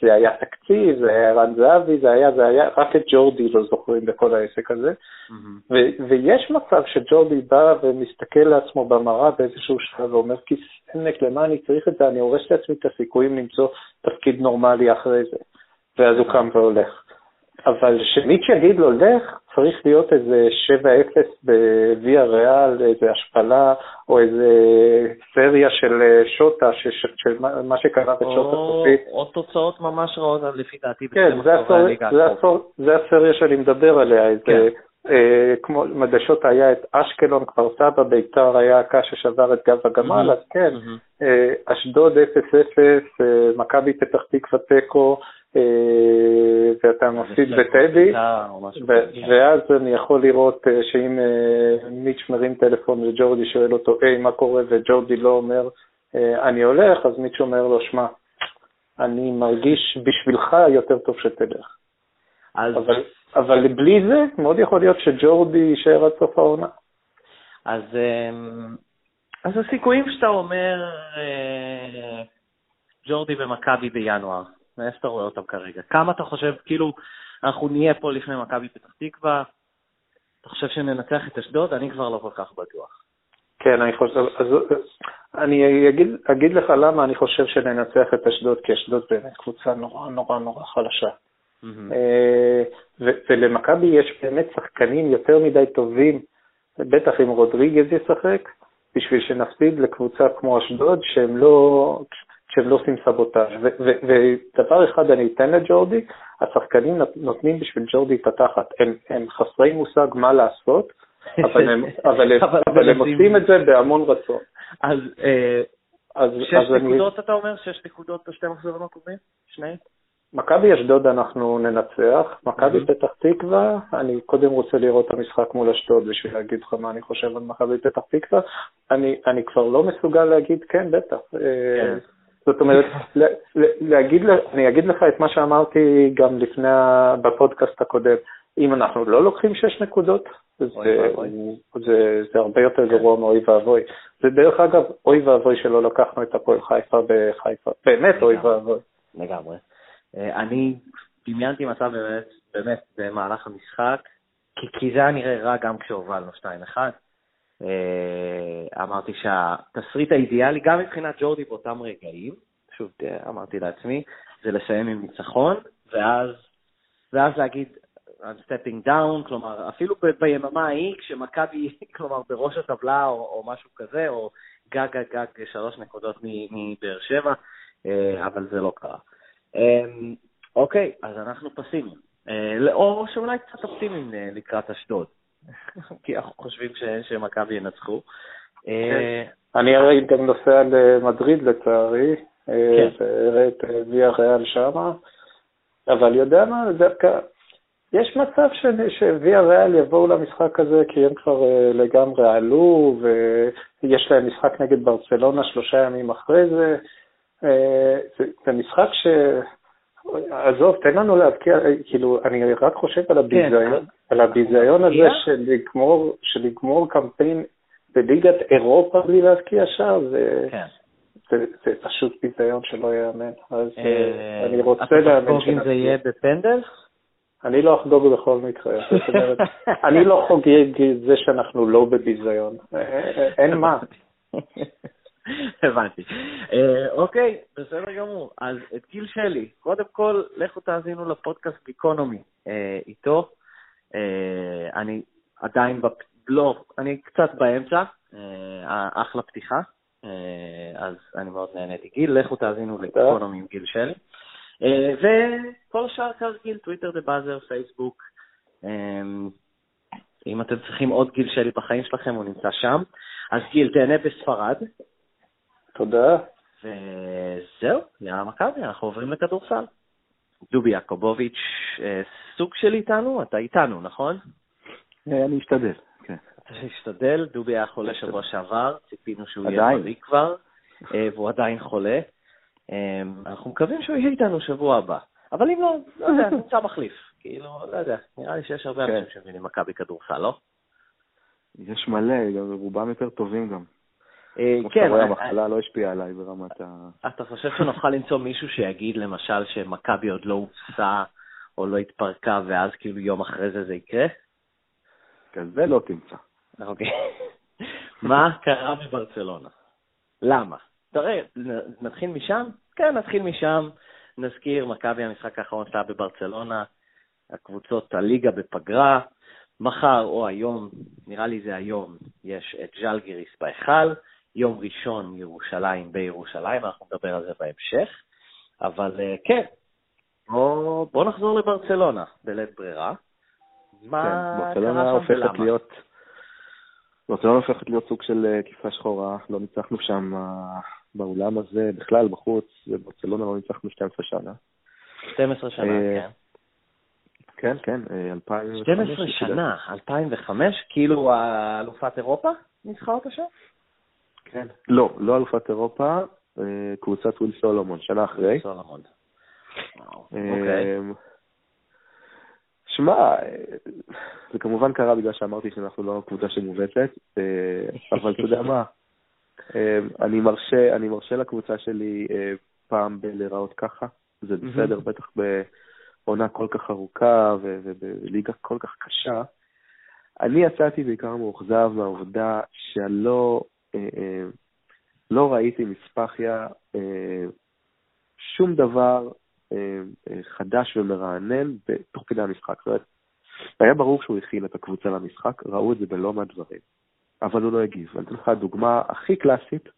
זה היה תקציב, זה היה ערן זהבי, זה היה, זה היה, רק את ג'ורדי לא זוכרים בכל העסק הזה. Mm-hmm. ו- ויש מצב שג'ורדי בא ומסתכל לעצמו במראה באיזשהו שלב ואומר, כיסנק, למה אני צריך את זה? אני הורס לעצמי את הסיכויים למצוא תפקיד נורמלי אחרי זה. ואז הוא קם והולך. אבל שמיץ' יגיד לו, לך, צריך להיות איזה 7-0 בוויה ריאל, איזה השפלה, או איזה סריה של אה, שוטה, ש, ש, של מה שקרה בשוטה סופית. או תוצאות ממש רעות, לפי דעתי. כן, זה, הסור, זה, הסור, זה הסריה שאני מדבר עליה, איזה... כן. אה, כמו מדשות היה את אשקלון, כפר סבא, ביתר היה הקש ששבר את גב הגמל, אז כן, אה, אשדוד 0-0, אה, מכבי פתח תקווה תיקו, אה, ואתה מפסיד בטדי, ואז אני יכול לראות אה, שאם אה, מיץ' מרים טלפון וג'ורדי שואל אותו, היי, מה קורה, וג'ורדי לא אומר, אני הולך, אז מיץ' אומר לו, שמע, אני מרגיש בשבילך יותר טוב שתלך. אבל, אבל בלי זה, מאוד יכול להיות שג'ורדי יישאר עד סוף העונה. אז, אז הסיכויים שאתה אומר ג'ורדי ומכבי בינואר, מאיפה אתה רואה אותם כרגע? כמה אתה חושב, כאילו, אנחנו נהיה פה לפני מכבי פתח תקווה, אתה חושב שננצח את אשדוד? אני כבר לא כל כך בטוח. כן, אני חושב, אז אני אגיד, אגיד לך למה אני חושב שננצח את אשדוד, כי אשדוד באמת קבוצה נורא נורא נורא חלשה. Mm-hmm. ולמכבי יש באמת שחקנים יותר מדי טובים, בטח אם רודריגז ישחק, בשביל שנפסיד לקבוצה כמו אשדוד, שהם לא, שהם לא עושים סבוטאז'. ודבר אחד אני אתן לג'ורדי, השחקנים נותנים בשביל ג'ורדי את התחת. הם, הם חסרי מושג מה לעשות, אבל הם, אבל, אבל, אבל הם עושים את זה בהמון רצון. אז, אה, אז שש אז נקודות אני... אתה אומר? שש נקודות בשתי מחזורים הקרובים? שני? מכבי אשדוד אנחנו ננצח, מכבי mm-hmm. פתח תקווה, אני קודם רוצה לראות את המשחק מול אשדוד בשביל להגיד לך מה אני חושב על מכבי פתח תקווה, אני, אני כבר לא מסוגל להגיד כן, בטח. אה, כן. זאת אומרת, להגיד, אני אגיד לך את מה שאמרתי גם לפני, בפודקאסט הקודם, אם אנחנו לא לוקחים שש נקודות, זה, זה, זה הרבה יותר גרוע מאוי ואבוי. זה דרך אגב, אוי ואבוי שלא לקחנו את הפועל חיפה בחיפה, באמת אוי ואבוי. לגמרי. אה, אני דמיינתי מצב באמת, באמת במהלך המשחק, כי, כי זה היה נראה רע גם כשהובלנו 2-1. אה, אמרתי שהתסריט האידיאלי, גם מבחינת ג'ורדי באותם רגעים, שוב, אה, אמרתי לעצמי, זה לסיים עם ניצחון, ואז, ואז להגיד, I'm stepping down, כלומר, אפילו ביממה ההיא, כשמכבי, כלומר, בראש הטבלה או, או משהו כזה, או גג גג גג שלוש נקודות מבאר שבע, אה, אבל זה לא קרה. אוקיי, אז אנחנו פסימיים. או שאולי קצת אופטימיים לקראת אשדוד. כי אנחנו חושבים שמכבי ינצחו. כן. אני הרי גם נוסע למדריד לצערי, אה, כן. ואראה את אה, ויה ריאל שמה, אבל יודע מה, דווקא יש מצב שוויה ריאל יבואו למשחק הזה כי הם כבר אה, לגמרי עלו, ויש להם משחק נגד ברצלונה שלושה ימים אחרי זה. זה, זה משחק ש... עזוב, תן לנו להבקיע, כאילו, אני רק חושב על הביזיון, כן, על הביזיון הזה של לגמור, של לגמור קמפיין בליגת אירופה בלי להבקיע שער, זה, כן. זה, זה פשוט ביזיון שלא ייאמן. אז אה, אני רוצה להאמין... אתה תחגוג אם זה יהיה בפנדל? אני לא אחגוג בכל מקרה. זאת אומרת, אני לא חוגג את זה שאנחנו לא בביזיון. אה, אה, אין מה. הבנתי. אוקיי, בסדר גמור. אז את גיל שלי, קודם כל, לכו תאזינו לפודקאסט גיקונומי איתו. אני עדיין, לא, אני קצת באמצע, אחלה פתיחה. אז אני מאוד נהניתי. גיל, לכו תאזינו לגיקונומי עם גיל שלי. וכל השאר כרגיל, טוויטר דה באזר, פייסבוק. אם אתם צריכים עוד גיל שלי בחיים שלכם, הוא נמצא שם. אז גיל, תהנה בספרד. תודה. וזהו, יאללה מכבי, אנחנו עוברים לכדורסל. דובי יעקובוביץ', אה, סוג של איתנו? אתה איתנו, נכון? אה, אני אשתדל, כן. אתה אשתדל, דובי היה חולה שבוע שעבר, ציפינו שהוא יהיה בריא כבר, אה, והוא עדיין חולה. אנחנו מקווים שהוא יהיה איתנו שבוע הבא. אבל אם לא, לא יודע, נמצא מחליף. כאילו, לא יודע, נראה לי שיש הרבה כן. אנשים שמבינים מכבי כדורסל, לא? יש מלא, רובם יותר טובים גם. כמו שאתה רואה, המחלה לא השפיעה עליי ברמת ה... אתה חושב שנוכל למצוא מישהו שיגיד למשל שמכבי עוד לא הופסה או לא התפרקה, ואז כאילו יום אחרי זה זה יקרה? כזה לא תמצא. אוקיי. מה קרה בברצלונה? למה? תראה, נתחיל משם? כן, נתחיל משם. נזכיר, מכבי המשחק האחרון שלה בברצלונה, הקבוצות הליגה בפגרה. מחר או היום, נראה לי זה היום, יש את ז'לגיריס בהיכל, יום ראשון ירושלים בירושלים, אנחנו נדבר על זה בהמשך. אבל אה, כן, בוא, בוא נחזור לברצלונה בלית ברירה. מה כן, קרה שם ולמה? להיות, ברצלונה הופכת להיות סוג של אה, כיפה שחורה, לא ניצחנו שם אה, באולם הזה, בכלל בחוץ, בברצלונה לא ניצחנו 12 שנה. 12 שנה, כן. כן, כן, 2005. 12 שנה, 2005, כאילו אלופת אירופה ניצחה אותה שם? כן. לא, לא אלופת אירופה, קבוצת וויל סולומון, שנה אחרי. סולומון. אוקיי. שמע, זה כמובן קרה בגלל שאמרתי שאנחנו לא קבוצה שמובטת, אה, אבל אתה יודע מה, אה, אני מרשה, אני מרשה לקבוצה שלי אה, פעם בלהיראות ככה, זה בסדר, בטח בעונה כל כך ארוכה ובליגה כל כך קשה. אני יצאתי בעיקר מאוכזב מהעובדה שלא לא ראיתי מספחיה שום דבר אה, אה, חדש ומרענן תוך כדי המשחק. זאת אומרת, היה ברור שהוא הכין את הקבוצה למשחק, ראו את זה בלא מעט דברים, אבל הוא לא הגיב. אני אתן לך דוגמה הכי קלאסית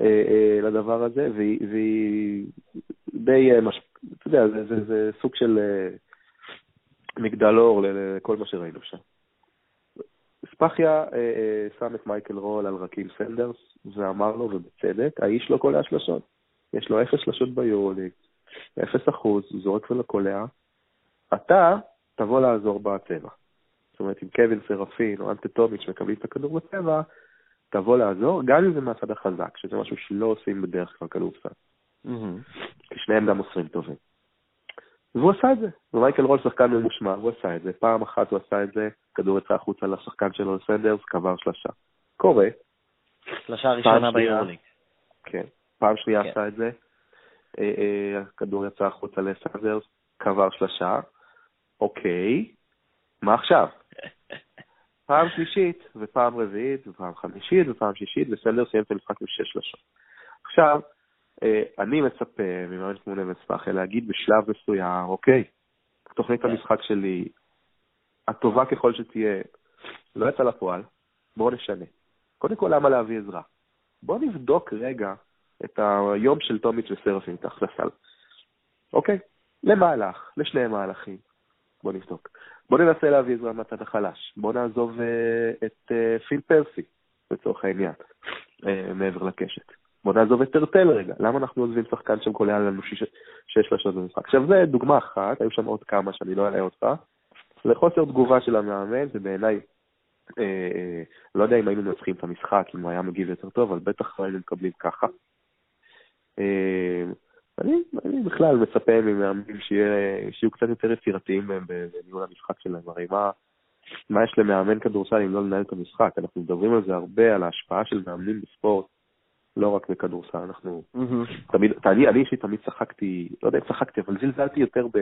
אה, לדבר הזה, והיא די, אתה יודע, זה סוג של מגדל אור לכל מה שראינו שם. ספחיה שם את מייקל רול על רקים סנדרס, ואמר לו, ובצדק, האיש לא קולע שלשות. יש לו אפס שלשות ביורוליג, אפס אחוז, זורק ולקולע, אתה תבוא לעזור בצבע. זאת אומרת, אם קווין סרפין או אנטטומיץ' מקבלים את הכדור בצבע, תבוא לעזור, גם אם זה מהצד החזק, שזה משהו שלא עושים בדרך כלל כדורסל. כי שניהם גם מוסרים טובים. והוא עשה את זה. ומייקל רול שחקן ממושמע, הוא עשה את זה. פעם אחת הוא עשה את זה, כדור יצא החוצה לשחקן שלו לסנדרס, קבר שלושה. קורה. שלושה ראשונה ביורוליג. כן. פעם שנייה כן. עשה את זה, אה, אה, הכדור יצא החוצה לסנדרס, קבר שלושה, אוקיי, מה עכשיו? פעם שלישית, ופעם רביעית, ופעם חמישית, ופעם שישית, וסנדרס סיים את המשחק עם שש שלושות. עכשיו, אני מצפה ממאמן כמו נבן ספאחל להגיד בשלב מסוים, אוקיי, תוכנית כן. המשחק שלי, הטובה ככל שתהיה, לא יצא לפועל, בואו נשנה. קודם כל, למה להביא עזרה? בואו נבדוק רגע את היום של טומיץ' וסרפין מתחת לסל. אוקיי? למהלך, לשני מהלכים. בוא נבדוק. בוא ננסה להביא עזרה מהצד החלש. בוא נעזוב uh, את uh, פיל פרסי, לצורך העניין, uh, מעבר לקשת. בוא נעזוב את טרטל רגע. למה אנחנו עוזבים שחקן שם קולע לנו שש, שלשות במשחק? עכשיו, זו דוגמה אחת, היו שם עוד כמה שאני לא אעלה אותך. זה חוסר תגובה של המאמן, זה בעיניי, אה, אה, לא יודע אם היינו מנצחים את המשחק, אם הוא היה מגיב יותר טוב, אבל בטח לא היינו מקבלים ככה. אה, אני, אני בכלל מצפה ממאמנים שיהיו קצת יותר יצירתיים בניהול המשחק שלהם. הרי מה, מה יש למאמן כדורסל אם לא לנהל את המשחק? אנחנו מדברים על זה הרבה, על ההשפעה של מאמנים בספורט, לא רק בכדורסל. אנחנו mm-hmm. תמיד, אני, אני אישית תמיד צחקתי, לא יודע אם צחקתי, אבל זלזלתי יותר ב,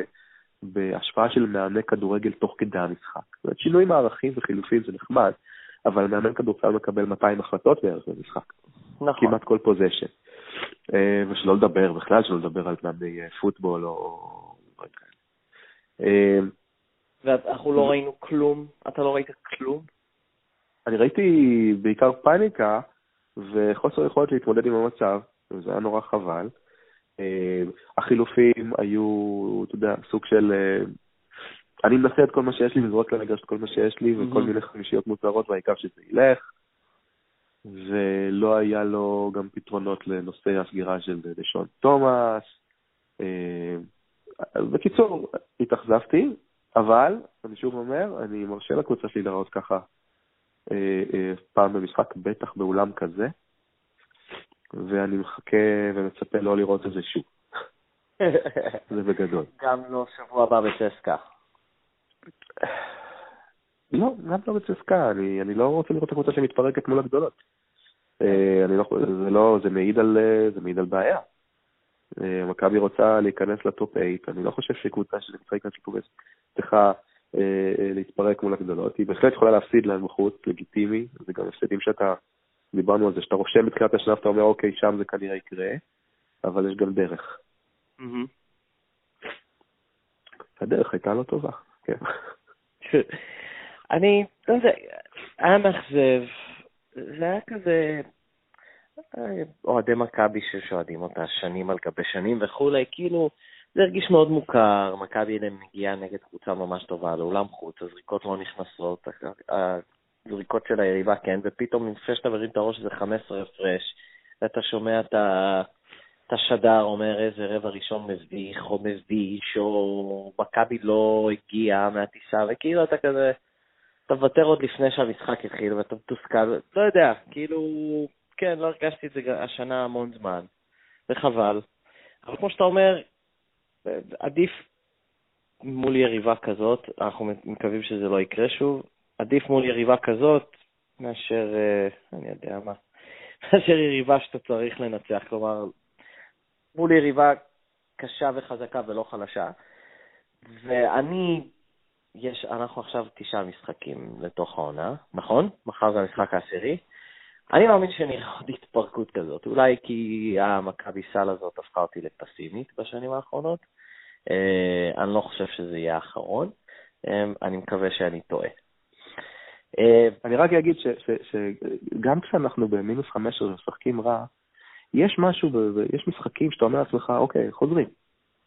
בהשפעה של מאמני כדורגל תוך כדי המשחק. זאת אומרת, שינוי מערכים וחילופים זה נחמד, אבל מאמן כדורסל מקבל 200 החלטות בערך במשחק. נכון. כמעט כל פוזיישן. אה, ושלא לדבר, בכלל שלא לדבר על מאמני אה, פוטבול או דברים כאלה. אה, ואנחנו לא ראינו כלום? אתה לא ראית כלום? אני ראיתי בעיקר פאניקה וחוסר יכולת להתמודד עם המצב, וזה היה נורא חבל. החילופים היו, אתה יודע, סוג של... אני מנסה את כל מה שיש לי לזרוק למגרש את כל מה שיש לי, וכל מיני חמישיות מוצרות, והעיקר שזה ילך. ולא היה לו גם פתרונות לנושא הסגירה של דשון תומאס. אה, בקיצור, התאכזבתי, אבל, אני שוב אומר, אני מרשה לקבוצה שלי להראות ככה אה, אה, פעם במשחק, בטח באולם כזה, ואני מחכה ומצפה לא לראות את זה שוב. זה בגדול. גם לא שבוע הבא בצסקה. לא, גם לא בצסקה, אני, אני לא רוצה לראות את הקבוצה שמתפרקת מול הגדולות. אני לא, זה לא, זה מעיד על, זה מעיד על בעיה. מכבי רוצה להיכנס לטופ 8, אני לא חושב שקבוצה שנמצא להיכנס לטופ 8 צריכה להתפרק מול הגדולות, היא בהחלט יכולה להפסיד להם בחוץ, לגיטימי, זה גם הפסדים שאתה, דיברנו על זה, שאתה רושם בתחילת השנה ואתה אומר, אוקיי, שם זה כנראה יקרה, אבל יש גם דרך. הדרך הייתה לא טובה, כן. אני, לא יודע, היה מאכזב, זה היה כזה, אוהדי מכבי ששועדים אותה שנים על גבי שנים וכולי, כאילו, זה הרגיש מאוד מוכר, מכבי מגיעה נגד קבוצה ממש טובה לאולם חוץ, הזריקות לא נכנסות, הזריקות של היריבה כן, ופתאום לפני שאתה מרים את הראש זה 15 הפרש, ואתה שומע את ה... את השדר אומר איזה רבע ראשון מביך או מביש, או מכבי לא הגיע מהטיסה, וכאילו אתה כזה, אתה מוותר עוד לפני שהמשחק התחיל ואתה מתוסכל, לא יודע, כאילו, כן, לא הרגשתי את זה השנה המון זמן, וחבל. אבל כמו שאתה אומר, עדיף מול יריבה כזאת, אנחנו מקווים שזה לא יקרה שוב, עדיף מול יריבה כזאת מאשר, אה, אני יודע מה, מאשר יריבה שאתה צריך לנצח, כלומר, מול יריבה קשה וחזקה ולא חלשה. ואני, יש, אנחנו עכשיו תשעה משחקים לתוך העונה, נכון? מחר זה המשחק העשירי. אני מאמין שנראה עוד התפרקות כזאת, אולי כי המכבי סל הזאת הפכה אותי לפסימית בשנים האחרונות. Uh, אני לא חושב שזה יהיה האחרון, um, אני מקווה שאני טועה. Uh, אני רק אגיד שגם כשאנחנו במינוס חמש ומשחקים רע, יש משהו, יש משחקים שאתה אומר לעצמך, אוקיי, חוזרים,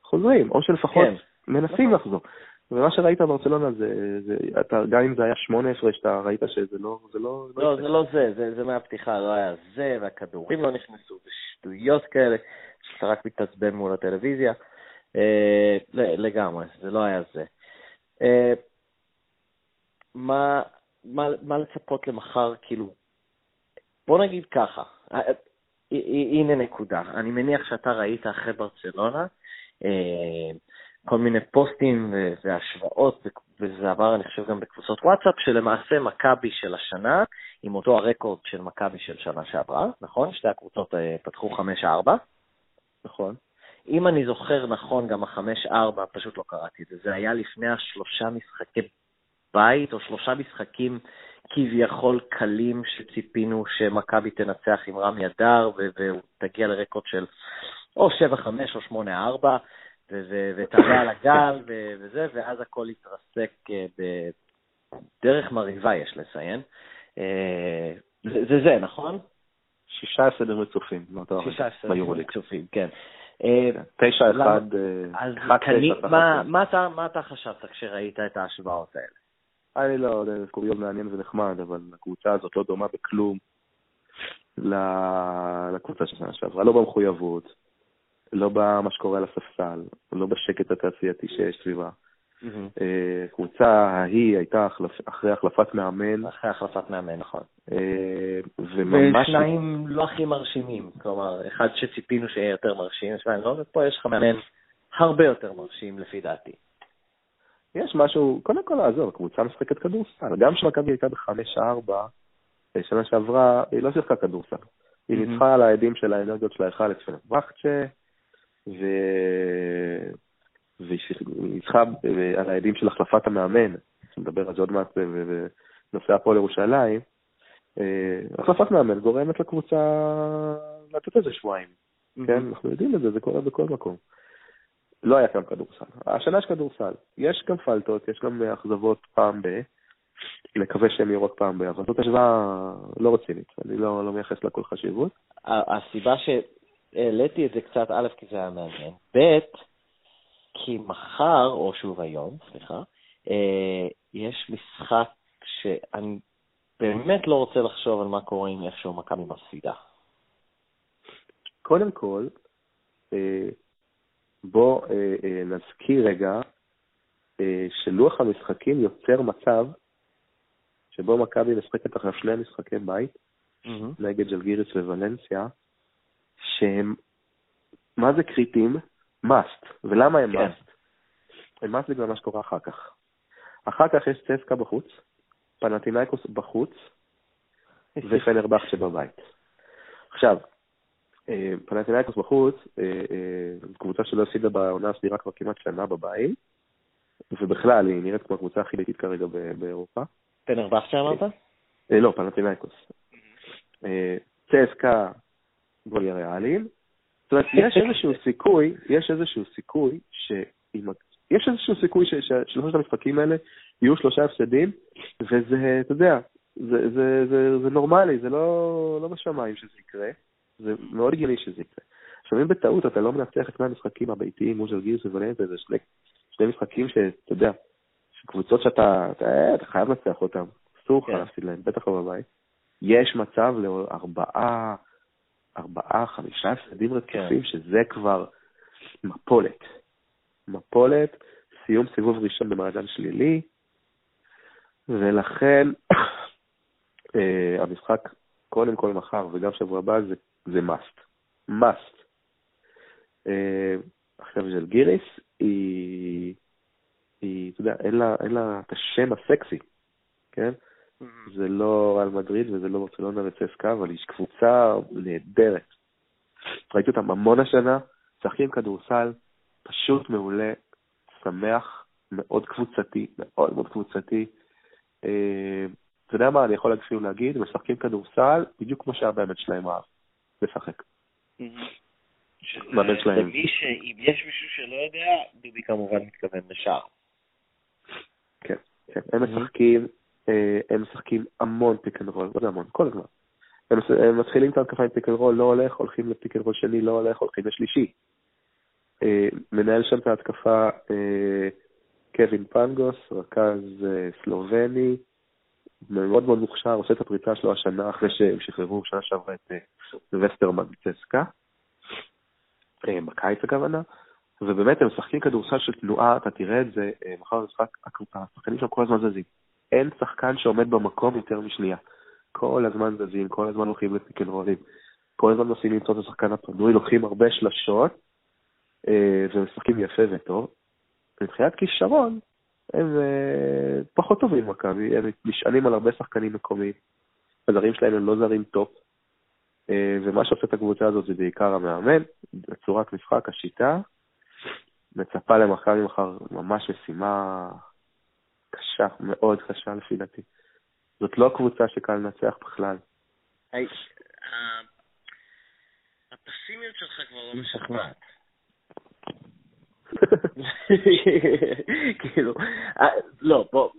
חוזרים, או שלפחות כן. מנסים נכון. לחזור. ומה שראית ברצלונה זה, זה אתה, גם אם זה היה שמונה עשרה, שאתה ראית שזה לא, זה לא... לא, לא זה לא זה, זה, זה מהפתיחה, לא היה זה, והכדורים לא נכנסו, ושטויות כאלה, שאתה רק מתעצבן מול הטלוויזיה. אה, לגמרי, זה לא היה זה. אה, מה, מה, מה לצפות למחר, כאילו, בוא נגיד ככה, הנה נקודה. אני מניח שאתה ראית אחרי ברצלונה אה, כל מיני פוסטים והשוואות, וזה עבר, אני חושב, גם בקבוצות וואטסאפ, שלמעשה מכבי של השנה, עם אותו הרקורד של מכבי של שנה שעברה, נכון? שתי הקבוצות אה, פתחו 5-4. נכון. אם אני זוכר נכון, גם ה-5-4, פשוט לא קראתי את זה, זה היה לפני השלושה משחקי בית, או שלושה משחקים כביכול קלים שציפינו שמכבי תנצח עם רמי אדר, והוא תגיע לרקורד של או 7-5 או 8-4, ותעלה על הגל וזה, ואז הכל יתרסק אה, בדרך מרהיבה, יש לציין. אה, זה זה, נכון? 16 רצופים, 16 רצופים, כן. 9-1, אה, מה אתה חשבת כשראית את ההשוואות האלה? אני לא, זה קוריון מעניין ונחמד, אבל הקבוצה הזאת לא דומה בכלום לקבוצה של שנה שעברה, לא במחויבות, לא במה שקורה על הספסל, לא בשקט התעשייתי שיש סביבה. הקבוצה ההיא הייתה אחרי החלפת מאמן. אחרי החלפת מאמן, נכון. אה, וממש... ושניים לא הכי מרשימים, כלומר, אחד שציפינו שיהיה יותר מרשים, שניים לא, ופה יש לך מאמן הרבה יותר מרשים לפי דעתי. יש משהו, קודם כל, עזוב, הקבוצה משחקת כדורסל. גם כשמכבי הייתה בחמש-ארבע, אה, שנה שעברה, היא לא שיחקה כדורסל. היא ניצחה על העדים של האנרגיות של ההיכל את פנרבכצ'ה, ו... והיא ניצחה אה, על העדים של החלפת המאמן, נדבר על זה עוד מעט בנושא הפועל ירושלים. אה, החלפת מאמן גורמת לקבוצה לתת איזה שבועיים. כן, אנחנו יודעים את זה, זה קורה בכל מקום. לא היה כאן כדורסל. השנה יש כדורסל. יש גם פלטות, יש גם אכזבות פעם ב... נקווה יהיו רק פעם ב... אבל זאת השוואה לא רצינית, אני לא, לא מייחס לה כל חשיבות. הסיבה שהעליתי את זה קצת, א', כי זה היה מעניין, ב', כי מחר, או שוב היום, סליחה, אה, יש משחק שאני באמת לא רוצה לחשוב על מה קורה אם איכשהו מכבי מפסידה. קודם כל, אה, בוא אה, נזכיר רגע שלוח המשחקים יוצר מצב שבו מכבי משחקת אחרי שני משחקי בית, mm-hmm. נגד ג'לגיריס וולנסיה, שהם, מה זה קריטים? Must. ולמה הם כן. must? הם must בגלל מה שקורה אחר כך. אחר כך יש צסקה בחוץ, פנטינאיקוס בחוץ, ופנרבכצ'ה בבית. עכשיו, פנטינאיקוס בחוץ, קבוצה שלא הפסידה בעונה הסדירה כבר כמעט שנה בבית, ובכלל, היא נראית כמו הקבוצה הכי ביתית כרגע באירופה. פנרבך שאמרת? לא, פנטינאיקוס. צסקה, גוליה ריאליים. זאת אומרת, יש איזשהו סיכוי, יש איזשהו סיכוי שעם יש איזשהו סיכוי ששלושת המשחקים האלה יהיו שלושה הפסדים, וזה, אתה יודע, זה, זה, זה, זה נורמלי, זה לא, לא בשמיים שזה יקרה, זה מאוד הגיוני שזה יקרה. עכשיו, אם בטעות אתה לא מנצח את שני המשחקים הביתיים מול ז'לגירס וולנטה, זה שני, שני משחקים שאתה יודע, קבוצות שאתה אתה, אתה חייב לנצח אותם, אסור לך כן. להפסיד להם, בטח לא בבית. יש מצב לארבעה, ארבעה, חמישה הפסדים רצופים, כן. שזה כבר מפולת. מפולת, סיום סיבוב ראשון במעגל שלילי, ולכן אה, המשחק קודם כל מחר וגם שבוע הבא זה, זה must. must. אה, עכשיו של גיריס, היא, היא, אתה יודע, אין לה, אין לה את השם הסקסי, כן? Mm-hmm. זה לא על מדריד וזה לא ברצלונה וצסקה, אבל היא קבוצה נהדרת. ראיתי אותם המון השנה, משחקים כדורסל, פשוט מעולה, שמח, מאוד קבוצתי, מאוד מאוד קבוצתי. אה, אתה יודע מה, אני יכול אפילו להגיד, משחקים כדורסל בדיוק כמו שהמאמן שלהם אהב, לשחק. מאמן שלהם. למי שאם יש מישהו שלא יודע, דובי כמובן מתכוון לשאראס. כן, כן, הם משחקים, אה, הם משחקים המון pick and roll, לא יודע המון, כל הזמן. הם מתחילים את ההתקפה עם pick and roll, לא הולך, הולכים ל pick and roll שני, לא הולך, הולכים לשלישי. אה, מנהל שם את ההתקפה אה, קווין פנגוס, רכז אה, סלובני, מאוד מאוד מוכשר, עושה את הפריצה שלו השנה אחרי שהם שחררו שנה שעברה את וסטרמן צסקה, בקיץ הכוונה, ובאמת הם משחקים כדורסל של תנועה, אתה תראה את זה, מחר במשחק, השחקנים שם כל הזמן זזים. אין שחקן שעומד במקום יותר משנייה. כל הזמן זזים, כל הזמן הולכים לפיקנרולים, כל הזמן מנסים למצוא את השחקן הפנוי, לוקחים הרבה שלשות, אה, ומשחקים יפה וטוב. מבחינת כישרון, הם אה, פחות טובים מכבי, הם נשענים על הרבה שחקנים מקומיים. הזרים שלהם הם לא זרים top, אה, ומה שעושה את הקבוצה הזאת זה בעיקר המאמן, בצורת משחק, השיטה. מצפה למכבי מחר ממש משימה קשה, מאוד קשה לפי דעתי. זאת לא קבוצה שקל לנצח בכלל. הפסימיות שלך כבר לא משכנעת. כאילו, אה, לא, בוא,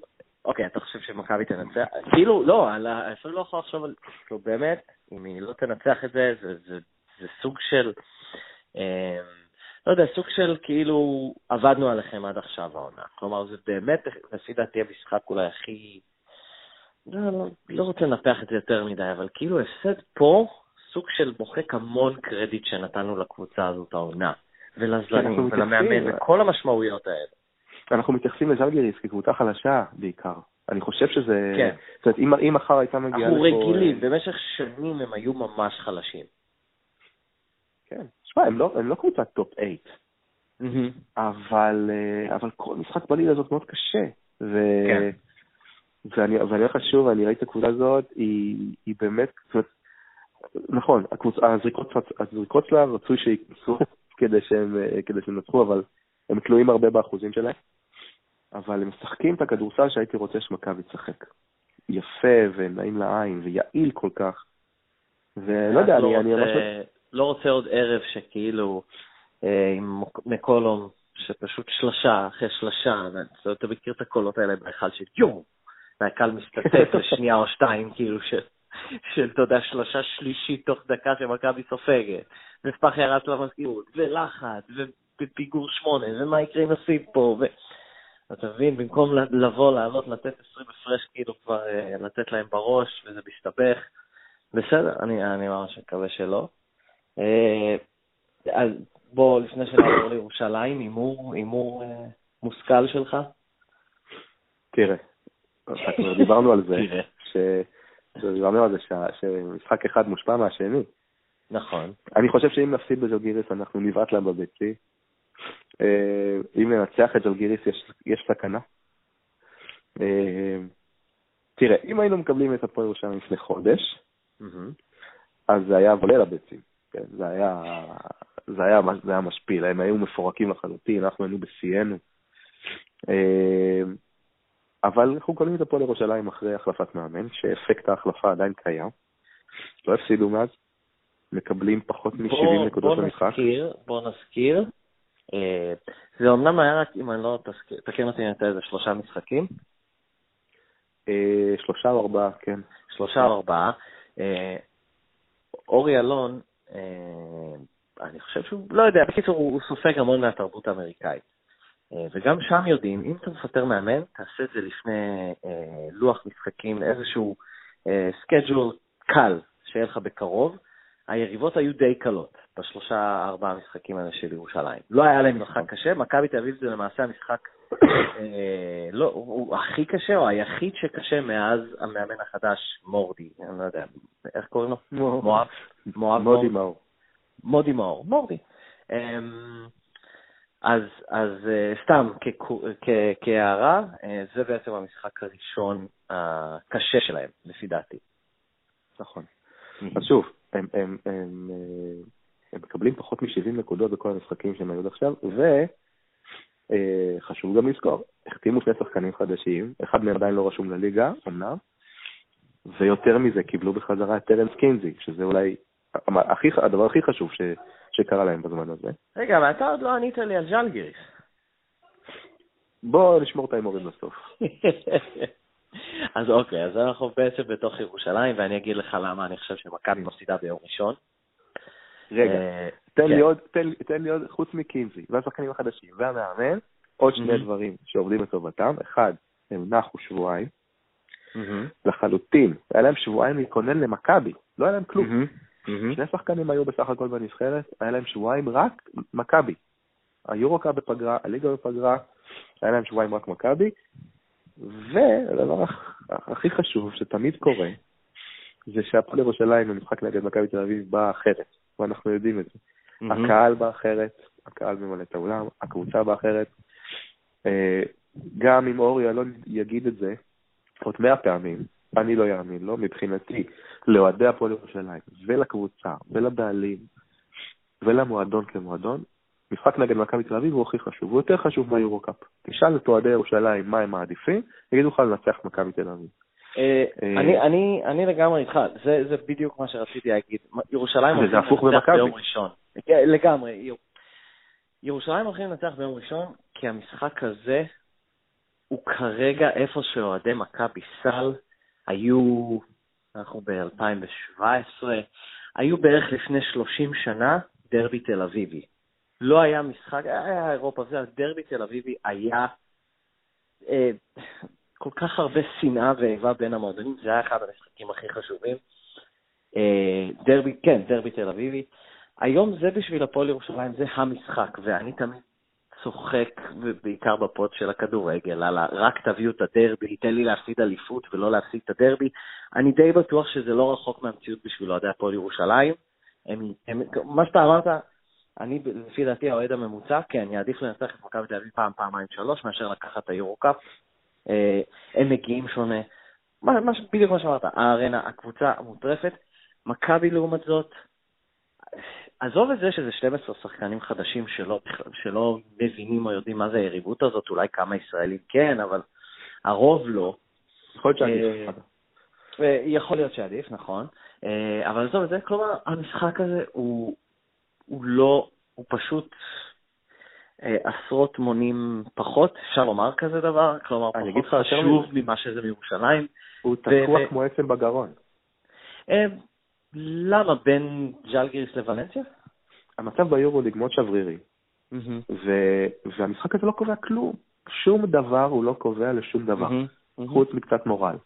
אוקיי, אתה חושב שמכבי תנצח? כאילו, לא, אפילו לא יכול לחשוב על, כאילו, באמת, אם היא לא תנצח את זה, זה סוג של, אה, לא יודע, סוג של כאילו עבדנו עליכם עד עכשיו העונה. כלומר, זה באמת, לפי דעתי, המשחק אולי הכי... לא, לא, לא רוצה לנפח את זה יותר מדי, אבל כאילו הפסד פה, סוג של מוחק המון קרדיט שנתנו לקבוצה הזאת העונה. ולזרים, ולמאמן, וכל המשמעויות האלה. אנחנו מתייחסים לז'לגיריס כקבוצה חלשה בעיקר. אני חושב שזה... כן. זאת אומרת, אם, אם מחר הייתה מגיעה לפה... אנחנו רגילים, אה, במשך שנים הם היו ממש חלשים. כן. תשמע, הם לא, הם לא קבוצת top 8, אבל, אה, אבל כל משחק בליגה הזאת מאוד קשה. ו... כן. ואני, ואני אומר לך שוב, אני ראיתי את הקבוצה הזאת, היא, היא באמת, זאת אומרת, נכון, הקבוצה, הזריקות, הזריקות שלה רצוי שייכנסו כדי שהם, אה, כדי שהם ינצחו, אבל הם תלויים הרבה באחוזים שלהם. אבל הם משחקים את הכדורסל שהייתי רוצה שמכבי תשחק. יפה ונעים לעין ויעיל כל כך. ולא יודע, לא אני, ממש... לא רוצה עוד ערב שכאילו אה, עם מקולום, שפשוט שלשה אחרי שלשה, ואתה מכיר את הקולות האלה בהיכל של יואו, והקהל מסתתף לשנייה או שתיים, כאילו של, של, אתה יודע, שלושה שלישית תוך דקה שמכבי סופגת. נספח ירד למזכירות, ולחץ, ופיגור שמונה, ומה יקרה אם נשים פה, ו... אתה מבין, במקום לבוא, לעלות, לתת 20 הפרש, כאילו כבר אה, לתת להם בראש, וזה מסתבך. בסדר, אני, אני ממש מקווה שלא. אה, אז בוא, לפני שנעבור לירושלים, הימור, הימור אה, מושכל שלך? תראה, כבר דיברנו על זה, דיברנו על זה שמשחק אחד מושפע מהשני. נכון. אני חושב שאם נפסיד בז'לגיריס אנחנו נבעט להם בביצי. אה, אם ננצח את ז'לגיריס יש, יש סכנה. אה, תראה, אם היינו מקבלים את הפועל ירושלים לפני חודש, אז זה היה עולה לביצים. כן, זה היה, זה היה, זה היה משפיל, הם היו מפורקים לחלוטין, אנחנו היינו בשיאנו. אה, אבל אנחנו קונים את הפועל ירושלים אחרי החלפת מאמן, שאפקט ההחלפה עדיין קיים. לא הפסידו מאז, מקבלים פחות מ-70 נקודות במשחק. נזכיר, בוא נזכיר, אה, זה אמנם היה רק, אם אני לא תקן אותי, אני איזה שלושה משחקים. אה, שלושה או ארבעה, כן. שלושה או ארבעה. אורי אלון, אני חושב שהוא, לא יודע, בקיצור, הוא סופג המון מהתרבות האמריקאית. אה, וגם שם יודעים, אם אתה מפטר מאמן, תעשה את זה לפני אה, לוח משחקים, איזשהו schedule אה, קל שיהיה לך בקרוב. היריבות היו די קלות בשלושה, ארבעה המשחקים האלה של ירושלים. לא היה להם משחק קשה, מכבי תל אביב זה למעשה המשחק, אה, לא, הוא הכי קשה, או היחיד שקשה מאז המאמן החדש, מורדי, אני לא יודע, איך קוראים לו? מואב. מודי מאור. מודי מאור, מורדי. אמ, אז, אז uh, סתם כהערה, uh, זה בעצם המשחק הראשון הקשה שלהם, לפי דעתי. נכון. אז שוב, הם, הם, הם, הם, אה, מקבלים פחות מ-70 נקודות בכל המשחקים שהם היו עד עכשיו, וחשוב גם לזכור, החתימו שני שחקנים חדשים, אחד מהם עדיין לא רשום לליגה, אמנם, ויותר מזה, קיבלו בחזרה את טרנס קינזי, שזה אולי הכי, הדבר הכי חשוב ש, שקרה להם בזמן הזה. רגע, אבל אתה עוד לא ענית לי על ז'לגיריס. בוא נשמור את ההימורים בסוף. אז אוקיי, אז אנחנו בעצם בתוך ירושלים, ואני אגיד לך למה אני חושב שמכבי מפסידה ביום ראשון. רגע, אה, תן לי כן. עוד, תן לי עוד, חוץ מקינזי, והשחקנים החדשים, והמאמן, עוד שני דברים שעובדים לטובתם. אחד, הם נחו שבועיים, לחלוטין, היה להם שבועיים להתכונן למכבי, לא היה להם כלום. שני שחקנים היו בסך הכל בנבחרת, היה להם שבועיים רק מכבי. היורוקה בפגרה, הליגה בפגרה, היה להם שבועיים רק מכבי. והדבר הכי חשוב שתמיד קורה, זה שהפועל ירושלים במשחק נגד מכבי תל אביב באה אחרת, ואנחנו יודעים את זה. Mm-hmm. הקהל בא אחרת, הקהל ממלא את האולם, הקבוצה באה אחרת. אה, גם אם אורי אלון יגיד את זה עוד מאה פעמים, אני לא אאמין לו, מבחינתי, לאוהדי הפועל ירושלים, ולקבוצה, ולבעלים, ולמועדון כמועדון, משחק נגד מכבי תל אביב הוא הכי חשוב, הוא יותר חשוב מהיורו-קאפ. תשאל את אוהדי ירושלים מה הם מעדיפים, יגידו לך לנצח מכבי תל אביב. אה, אה, אני לגמרי איתך, זה בדיוק מה שרציתי להגיד. ירושלים הולכים לנצח ביום ראשון. כן, לגמרי. ירושלים הולכים לנצח ביום ראשון, כי המשחק הזה הוא כרגע איפה שאוהדי מכבי סל היו, אנחנו ב-2017, היו בערך לפני 30 שנה דרבי תל אביבי. לא היה משחק, היה אירופה, זה דרבי תל אביבי היה אה, כל כך הרבה שנאה ואיבה בין המועדונים, זה היה אחד המשחקים הכי חשובים. אה, דרבי, כן, דרבי תל אביבי. היום זה בשביל הפועל ירושלים, זה המשחק, ואני תמיד צוחק, בעיקר בפוד של הכדורגל, על רק תביאו את הדרבי, תן לי להפסיד אליפות ולא להפסיד את הדרבי. אני די בטוח שזה לא רחוק מהמציאות בשביל אוהדי הפועל ירושלים. הם, הם, מה שאתה אמרת, אני, לפי דעתי, האוהד הממוצע, כן, אעדיף לנצח את מכבי תל אביב פעם, פעמיים, שלוש, מאשר לקחת את היורו-קאפ. אה, הם מגיעים שונה. מה, מה, בדיוק מה שאמרת, הארנה, הקבוצה המוטרפת. מכבי, לעומת זאת, עזוב את זה שזה 12 שחקנים חדשים שלא, שלא מבינים או יודעים מה זה היריבות הזאת, אולי כמה ישראלים כן, אבל הרוב לא. יכול להיות שעדיף. אה, אה, יכול להיות שעדיף, נכון. אבל עזוב את זה, כלומר, המשחק הזה הוא, הוא לא, הוא פשוט עשרות מונים פחות, אפשר לומר כזה דבר, כלומר, פחות חשוב ממה שזה מירושלים. הוא תקוע כמו עצם בגרון. למה? בין ג'לגיריס לוולנסיה? המצב ביורוליג מאוד שברירי, ו- והמשחק הזה לא קובע כלום. שום דבר הוא לא קובע לשום דבר, חוץ מקצת מורל.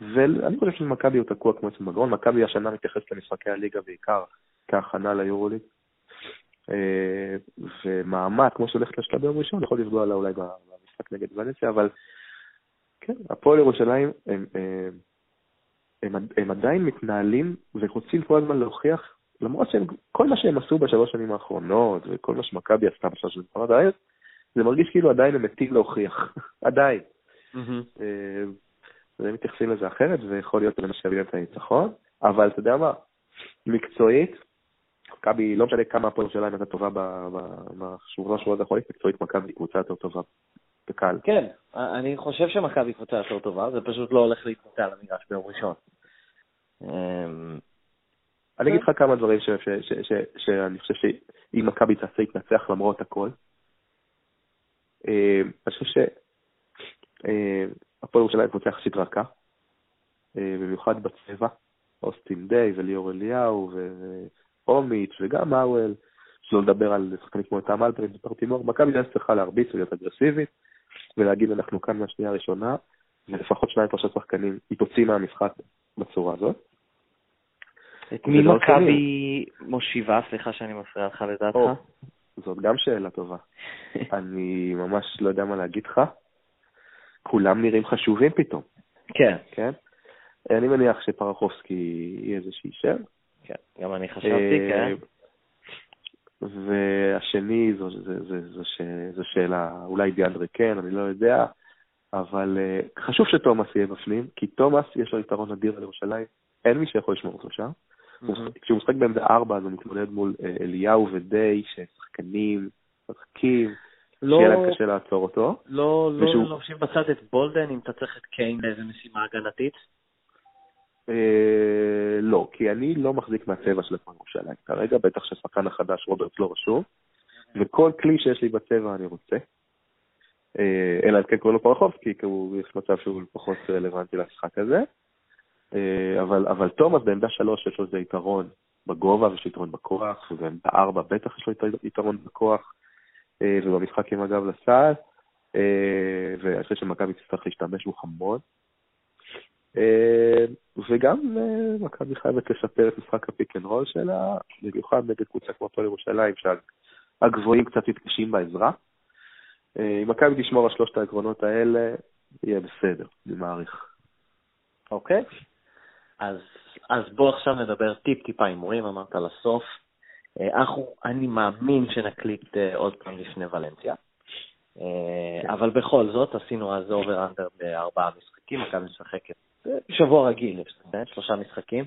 ואני חושב שמכבי הוא תקוע כמו עצם בגרון, מכבי השנה מתייחסת למשחקי הליגה בעיקר כהכנה ליורוליג. אה, ומעמד, כמו שהולכת לשלב ביום ראשון, יכול לפגוע לה אולי במשחק נגד ולנסיה, אבל כן, הפועל ירושלים, הם, הם, הם, הם עדיין מתנהלים ורוצים כל הזמן להוכיח, למרות שכל מה שהם עשו בשלוש שנים האחרונות, וכל מה שמכבי עשתה בשלוש שנים האחרונות, זה מרגיש כאילו עדיין הם מתים להוכיח, עדיין. והם אה, מתייחסים לזה אחרת, ויכול להיות שזה מה שיביא את הניצחון, אבל אתה יודע מה, מקצועית, מכבי, לא משנה כמה הפועל שלהם הייתה טובה בשבועות השבועות האחרונים, מקצועית מכבי קבוצה יותר טובה בקהל. כן, אני חושב שמכבי קבוצה יותר טובה, זה פשוט לא הולך להתבטא על המגרש ביום ראשון. אמ, אני אגיד לך כמה דברים שאני חושב שאם מכבי תעשה להתנצח למרות הכל. אמ, אני חושב שהפועל ירושלים קבוצה יחסית רכה, במיוחד בצבע, אוסטין דיי וליאור אליהו ואומיץ' וגם האוול, שלא לדבר על שחקנים כמו תם אלפרין ופרטימור, מכבי תל צריכה להרביץ ולהיות אגרסיבית, ולהגיד אנחנו כאן מהשנייה הראשונה, ולפחות שניים שלושה שחקנים היא תוציא מהמשחק בצורה הזאת. את מי מכבי מושיבה? סליחה שאני מפריע לך לדעתך. זאת גם שאלה טובה. אני ממש לא יודע מה להגיד לך. כולם נראים חשובים פתאום. כן. כן? אני מניח שפרחובסקי יהיה זה שיישאר. כן, גם אני חשבתי, כן. והשני, זו, זו, זו, זו, זו שאלה, אולי דיאנדרי כן, אני לא יודע, אבל uh, חשוב שתומאס יהיה בפנים, כי תומאס יש לו יתרון אדיר על ירושלים, אין מי שיכול לשמור אותו שם. Mm-hmm. כשהוא משחק בעמדה ארבע, אז הוא מתמודד מול uh, אליהו ודיי, ששחקנים, משחקים, לא, שיהיה להם קשה לעצור אותו. לא, לא, ושהוא... לובשים בצד את בולדן, אם אתה צריך את קיין לאיזה משימה הגנתית? אה, לא, כי אני לא מחזיק מהצבע של הפועל ירושלים. כרגע בטח שהשחקן החדש רוברט לא רשום, וכל כלי שיש לי בצבע אני רוצה. אה, אלא אם כן קוראים לו פרחובסקי, כי יש מצב שהוא פחות רלוונטי למשחק הזה. אה, אבל, אבל תומאס בעמדה שלוש יש לו איזה יתרון בגובה ויש יתרון בכוח, ובעמדה ארבע בטח יש לו יתרון בכוח, ובמשחק עם הגב לסל, ואני חושב שמכבי תצטרך להשתמש בו המון. אה, וגם אה, מכבי חייבת לשפר את משחק ה pick and roll שלה, במיוחד נגד קבוצה כמו הפועל ירושלים, שהגבוהים קצת מתקשים בעזרה. אה, אם מכבי תשמור על שלושת העקרונות האלה, יהיה בסדר, אני מעריך. אוקיי, אז, אז בוא עכשיו נדבר טיפ-טיפה הימורים, אמרת לסוף. אנחנו, אני מאמין שנקליט עוד פעם לפני ולנסיה. כן. אבל בכל זאת, עשינו אז אובר אנדר בארבעה משחקים, מכבי משחקת שבוע רגיל, יש לזה, שלושה משחקים.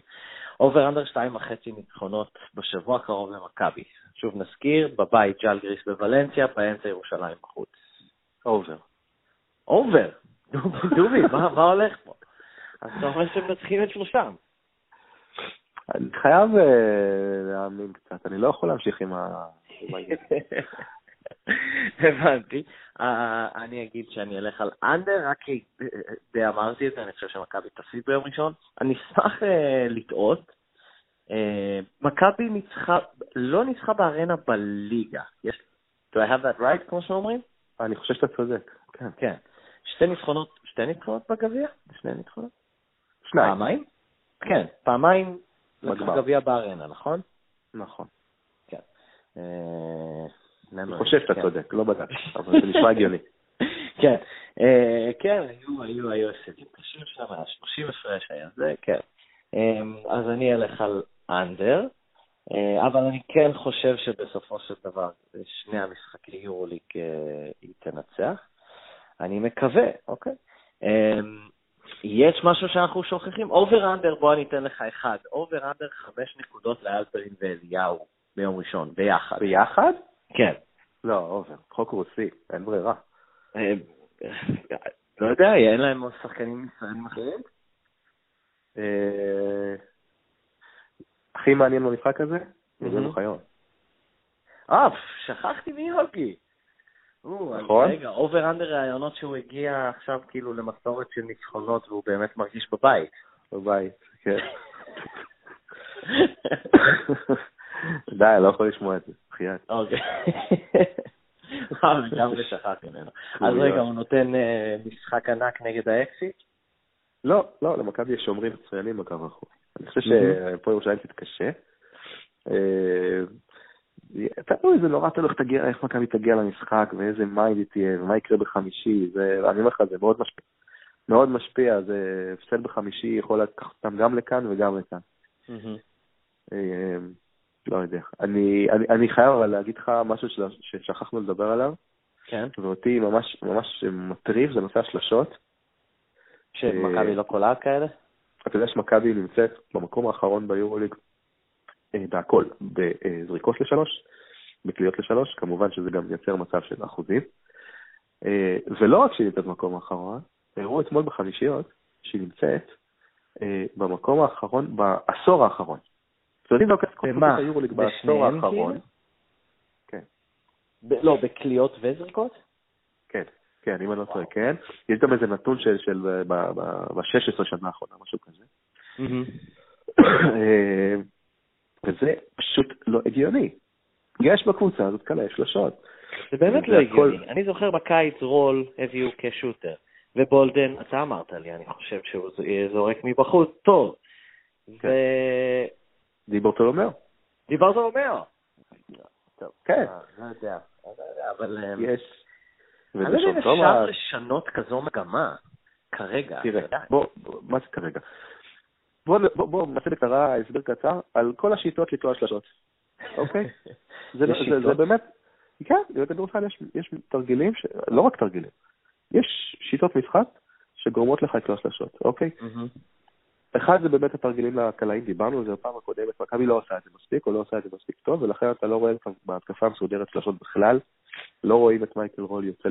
over under שתיים וחצי ניצחונות בשבוע הקרוב למכבי. שוב נזכיר, בבית ז'לגיריס בוולנסיה, באמצע ירושלים בחוץ. Over. Over? דובי, מה, מה הולך פה? אז אתה אומר שהם מנצחים את שלושתם. אני חייב uh, להאמין קצת, אני לא יכול להמשיך עם העניין. הבנתי. אה, אני אגיד שאני אלך על under, רק כי די אמרתי את זה, אני חושב שמכבי תפסיד ביום ראשון. אני אשמח אה, לטעות. אה, מכבי ניצחה, לא ניצחה בארנה בליגה. Do I have that right, כמו שאומרים? אני חושב שאתה צודק, כן. כן. שתי ניצחונות, שתי ניצחונות בגביע? שני ניצחונות? שניים. פעמיים? כן, פעמיים בגביע בארנה, נכון? נכון. כן. אני חושב שאתה כן. צודק, לא בדקתי, אבל זה נשמע הגיוני. כן, אה, כן, היו, היו, היו הישגים קשים שם, היה 30 הפרש היה זה, כן. אמ, אז אני אלך על under, אה, אבל אני כן חושב שבסופו של דבר שני המשחקי יורוליג אה, היא תנצח. אני מקווה, אוקיי. אמ, יש משהו שאנחנו שוכחים? over under, בוא אני אתן לך אחד. Over under חמש נקודות לאלפרין ואליהו ביום ראשון, ביחד. ביחד? כן. לא, over, חוק רוסי, אין ברירה. אה, לא יודע, אין להם עוד שחקנים ישראלים אחרים? אה, הכי מעניין במשחק הזה, זה אוחיון. אה, שכחתי מיוקי. נכון. רגע, over under רעיונות שהוא הגיע עכשיו כאילו למסורת של ניצחונות והוא באמת מרגיש בבית. בבית, כן. די, לא יכול לשמוע את זה, בחייאת. אוקיי. אה, לגמרי שכחתי ממנו. אז רגע, הוא נותן אה, משחק ענק נגד האקסית? לא, לא, למכבי יש שומרים מצוינים בקו החוץ. אני חושב שפה ירושלים תתקשה. אה, תראו, זה נורא תלוי איך מכבי תגיע למשחק ואיזה mind היא תהיה ומה יקרה בחמישי. אני אומר לך, זה מאוד משפיע. מאוד משפיע, זה הפסד בחמישי יכול לקחת אותם גם לכאן וגם לכאן. לא יודע. אני, אני, אני חייב אבל להגיד לך משהו ששכחנו לדבר עליו. כן. ואותי ממש ממש מטריף, זה נושא השלשות. שמכבי לא קולעת כאלה? אתה יודע שמכבי נמצאת במקום האחרון ביורוליג בהכל, בזריקות לשלוש, בקליות לשלוש, כמובן שזה גם מייצר מצב של אחוזים. ולא רק שהיא נמצאת במקום האחרון, הראו אתמול בחמישיות שהיא נמצאת במקום האחרון בעשור האחרון. אתם יודעים לוקח קבוצות היורוליג בעשור האחרון. כן. לא, בקליות וזריקות? כן, כן, אם אני לא טועה, כן. יש גם איזה נתון של ב-16 שנה האחרונה, משהו כזה. אה, וזה פשוט לא הגיוני. יש בקבוצה הזאת כאלה שלושות. זה באמת לא הגיוני. אני זוכר בקיץ רול הביאו כשוטר, ובולדן, אתה אמרת לי, אני חושב שהוא זורק מבחוץ, טוב. כן. דיברטולומיאו. דיברטולומיאו. כן. לא יודע, אבל... יש. אני לא יודע אם אפשר לשנות כזו מגמה כרגע. תראה, בוא, מה זה כרגע? בוא נעשה בקצרה הסבר קצר על כל השיטות לקלוע שלשות, אוקיי? זה באמת, כן, בכדורסל יש תרגילים, לא רק תרגילים, יש שיטות משחק שגורמות לך לקלוע שלשות, אוקיי? אחד זה באמת התרגילים לקלעים, דיברנו על זה בפעם הקודמת, מכבי לא עושה את זה מספיק, או לא עושה את זה מספיק טוב, ולכן אתה לא רואה בהתקפה המסודרת שלשות בכלל, לא רואים את מייקל רול יוצא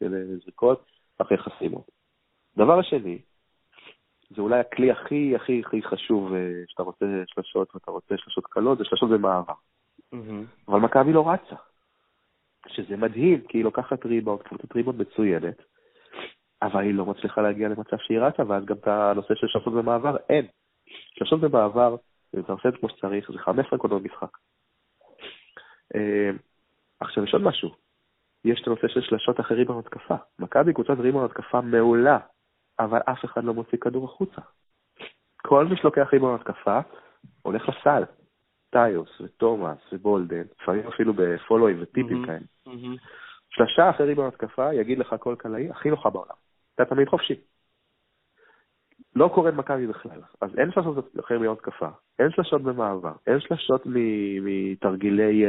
לזריקות אחרי חסימות. דבר השני, זה אולי הכלי הכי הכי הכי חשוב שאתה רוצה שלשות ואתה רוצה שלשות קלות, זה שלשות במעבר. אבל מכבי לא רצה, שזה מדהים, כי היא לוקחת ריבאונד, קבוצת ריבאונד מצוינת, אבל היא לא מצליחה להגיע למצב שהיא רצה, ואז גם את הנושא של שלשות במעבר, אין. שלשות במעבר, אם אתה עושה את זה כמו שצריך, זה 15 נקודות במשחק. עכשיו, יש עוד משהו. יש את הנושא של שלשות אחרי ריבאונד התקפה. מכבי קבוצת ריבאונד התקפה מעולה, אבל אף אחד לא מוציא כדור החוצה. כל מי שלוקח ריבאונד התקפה, הולך לסל. טיוס ותומאס ובולדן, לפעמים אפילו בפולואים וטיפים כאלה. שלשה אחרי ריבאונד התקפה, יגיד לך כל קלעי, הכי נוחה בעולם. אתה תמיד חופשי. לא קורה במכבי בכלל. אז אין שלשות אחרי ריבאונד התקפה, אין שלשות במעבר, אין שלשות מתרגילי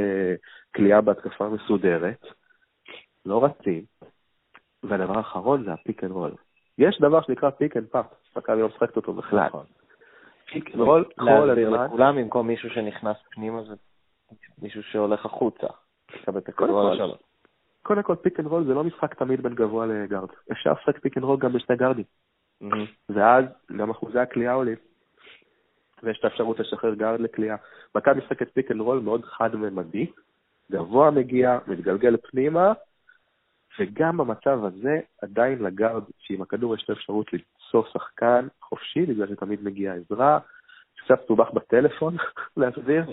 קליעה בהתקפה מסודרת, לא רצים. והדבר האחרון זה ה pick and roll. יש דבר שנקרא pick and pop, מכבי לא משחקת אותו בכלל. pick and roll כל הזמן. לכולם במקום מישהו שנכנס פנימה זה מישהו שהולך החוצה. קודם כל pick and roll זה לא משחק תמיד בין גבוה לגארד. אפשר לשחק pick and roll גם בשני גארדים. ואז גם אחוזי הקליעה עולים. ויש את האפשרות לשחרר גארד לקליעה. מכבי משחקת pick and roll מאוד חד-ממדי. גבוה מגיע, מתגלגל פנימה, וגם במצב הזה, עדיין לגארד, שעם הכדור יש לו אפשרות למצוא שחקן חופשי, בגלל שתמיד מגיעה עזרה, קצת מסובך בטלפון להסביר,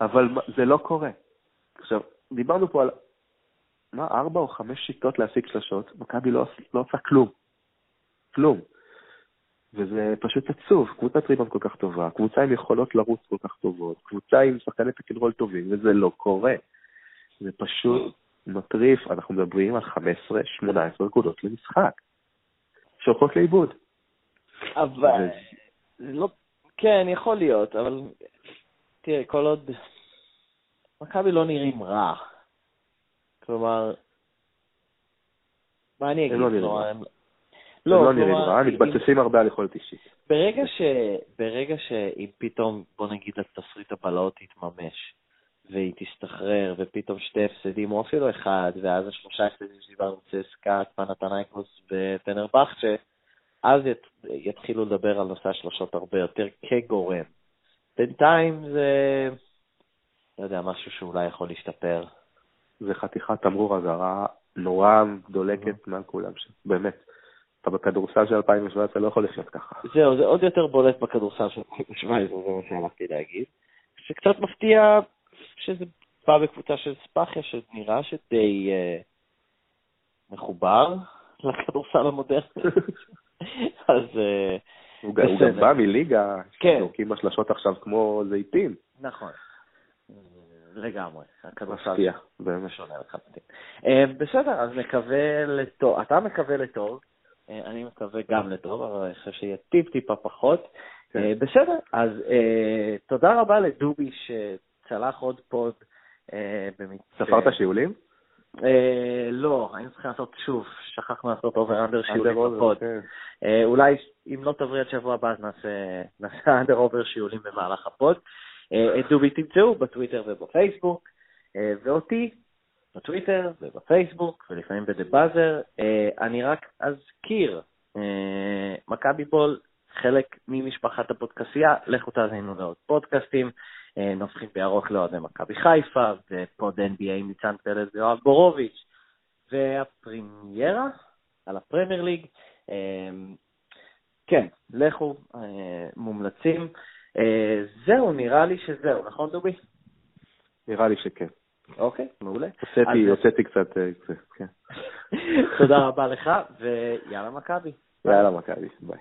אבל זה לא קורה. עכשיו, דיברנו פה על, מה, ארבע או חמש שיטות להשיג שלשות, מכבי לא, לא עושה כלום. כלום. וזה פשוט עצוב, קבוצת ריבון כל כך טובה, קבוצה עם יכולות לרוץ כל כך טובות, קבוצה עם שחקני פיקנרול טובים, וזה לא קורה. זה פשוט מטריף, אנחנו מדברים על 15-18 נקודות למשחק, שהולכות לאיבוד. אבל, ו... לא, כן, יכול להיות, אבל תראה, כל עוד... מכבי לא נראים רע. כלומר, מה אני אגיד? הם לא נראים רע. הם לא, לא נראים רע, מתבססים הרבה על יכולת אישית. ברגע ש... ברגע שאם פתאום, בוא נגיד, התסריט הבלהות יתממש, והיא תסתחרר, ופתאום שתי הפסדים, או אפילו אחד, ואז השלושה הפסדים שדיברנו, צסקה, פנתנייקוס ופנרבכצ'ה, אז ית, יתחילו לדבר על נושא השלושות הרבה יותר כגורם. בינתיים זה, לא יודע, משהו שאולי יכול להשתפר. זה חתיכת תמרור אזהרה נורא דולקת מעל כולם שם, באמת. אתה בכדורסל של 2017 לא יכול לחיות ככה. זהו, זה עוד יותר בולט בכדורסל של 2017, זה מה שהלכתי להגיד. שקצת מפתיע שזה בא בקבוצה של ספאחיה, שנראה שדי uh, מחובר לכדורסל המודרני. אז uh, הוא גם בא מליגה, כן. זורקים בשלשות עכשיו כמו זיתים. נכון. לגמרי, הכדורסל באמת שונה לחלוטין. בסדר, אז נקווה לטוב, אתה מקווה לטוב, אני מקווה גם לטוב, אבל אני חושב שיהיה טיפ-טיפה פחות. כן. בסדר, אז תודה רבה לדובי צלח עוד pod. אה, ספרת שיעולים? אה, לא, היינו צריכים לעשות שוב, שכחנו לעשות over under שיעולים ב pod. כן. אה, אולי אם לא תבריא עד שבוע הבא, אז נעשה under over שיעולים במהלך ה pod. את דובי תמצאו בטוויטר ובפייסבוק, ואותי בטוויטר ובפייסבוק, ולפעמים ב The Buzzer. אני רק אזכיר, מכבי בול חלק ממשפחת הפודקסייה, לכו תאזינו לעוד פודקאסטים, נופחים בירוק לאוהדי מכבי חיפה, ופוד NBA עם ניצן פלד ויואב בורוביץ', והפרימיירה על הפרמייר ליג. כן, לכו, מומלצים. זהו, נראה לי שזהו, נכון דובי? נראה לי שכן. אוקיי, מעולה. הוצאתי קצת, כן. תודה רבה לך, ויאללה מכבי. יאללה מכבי, ביי.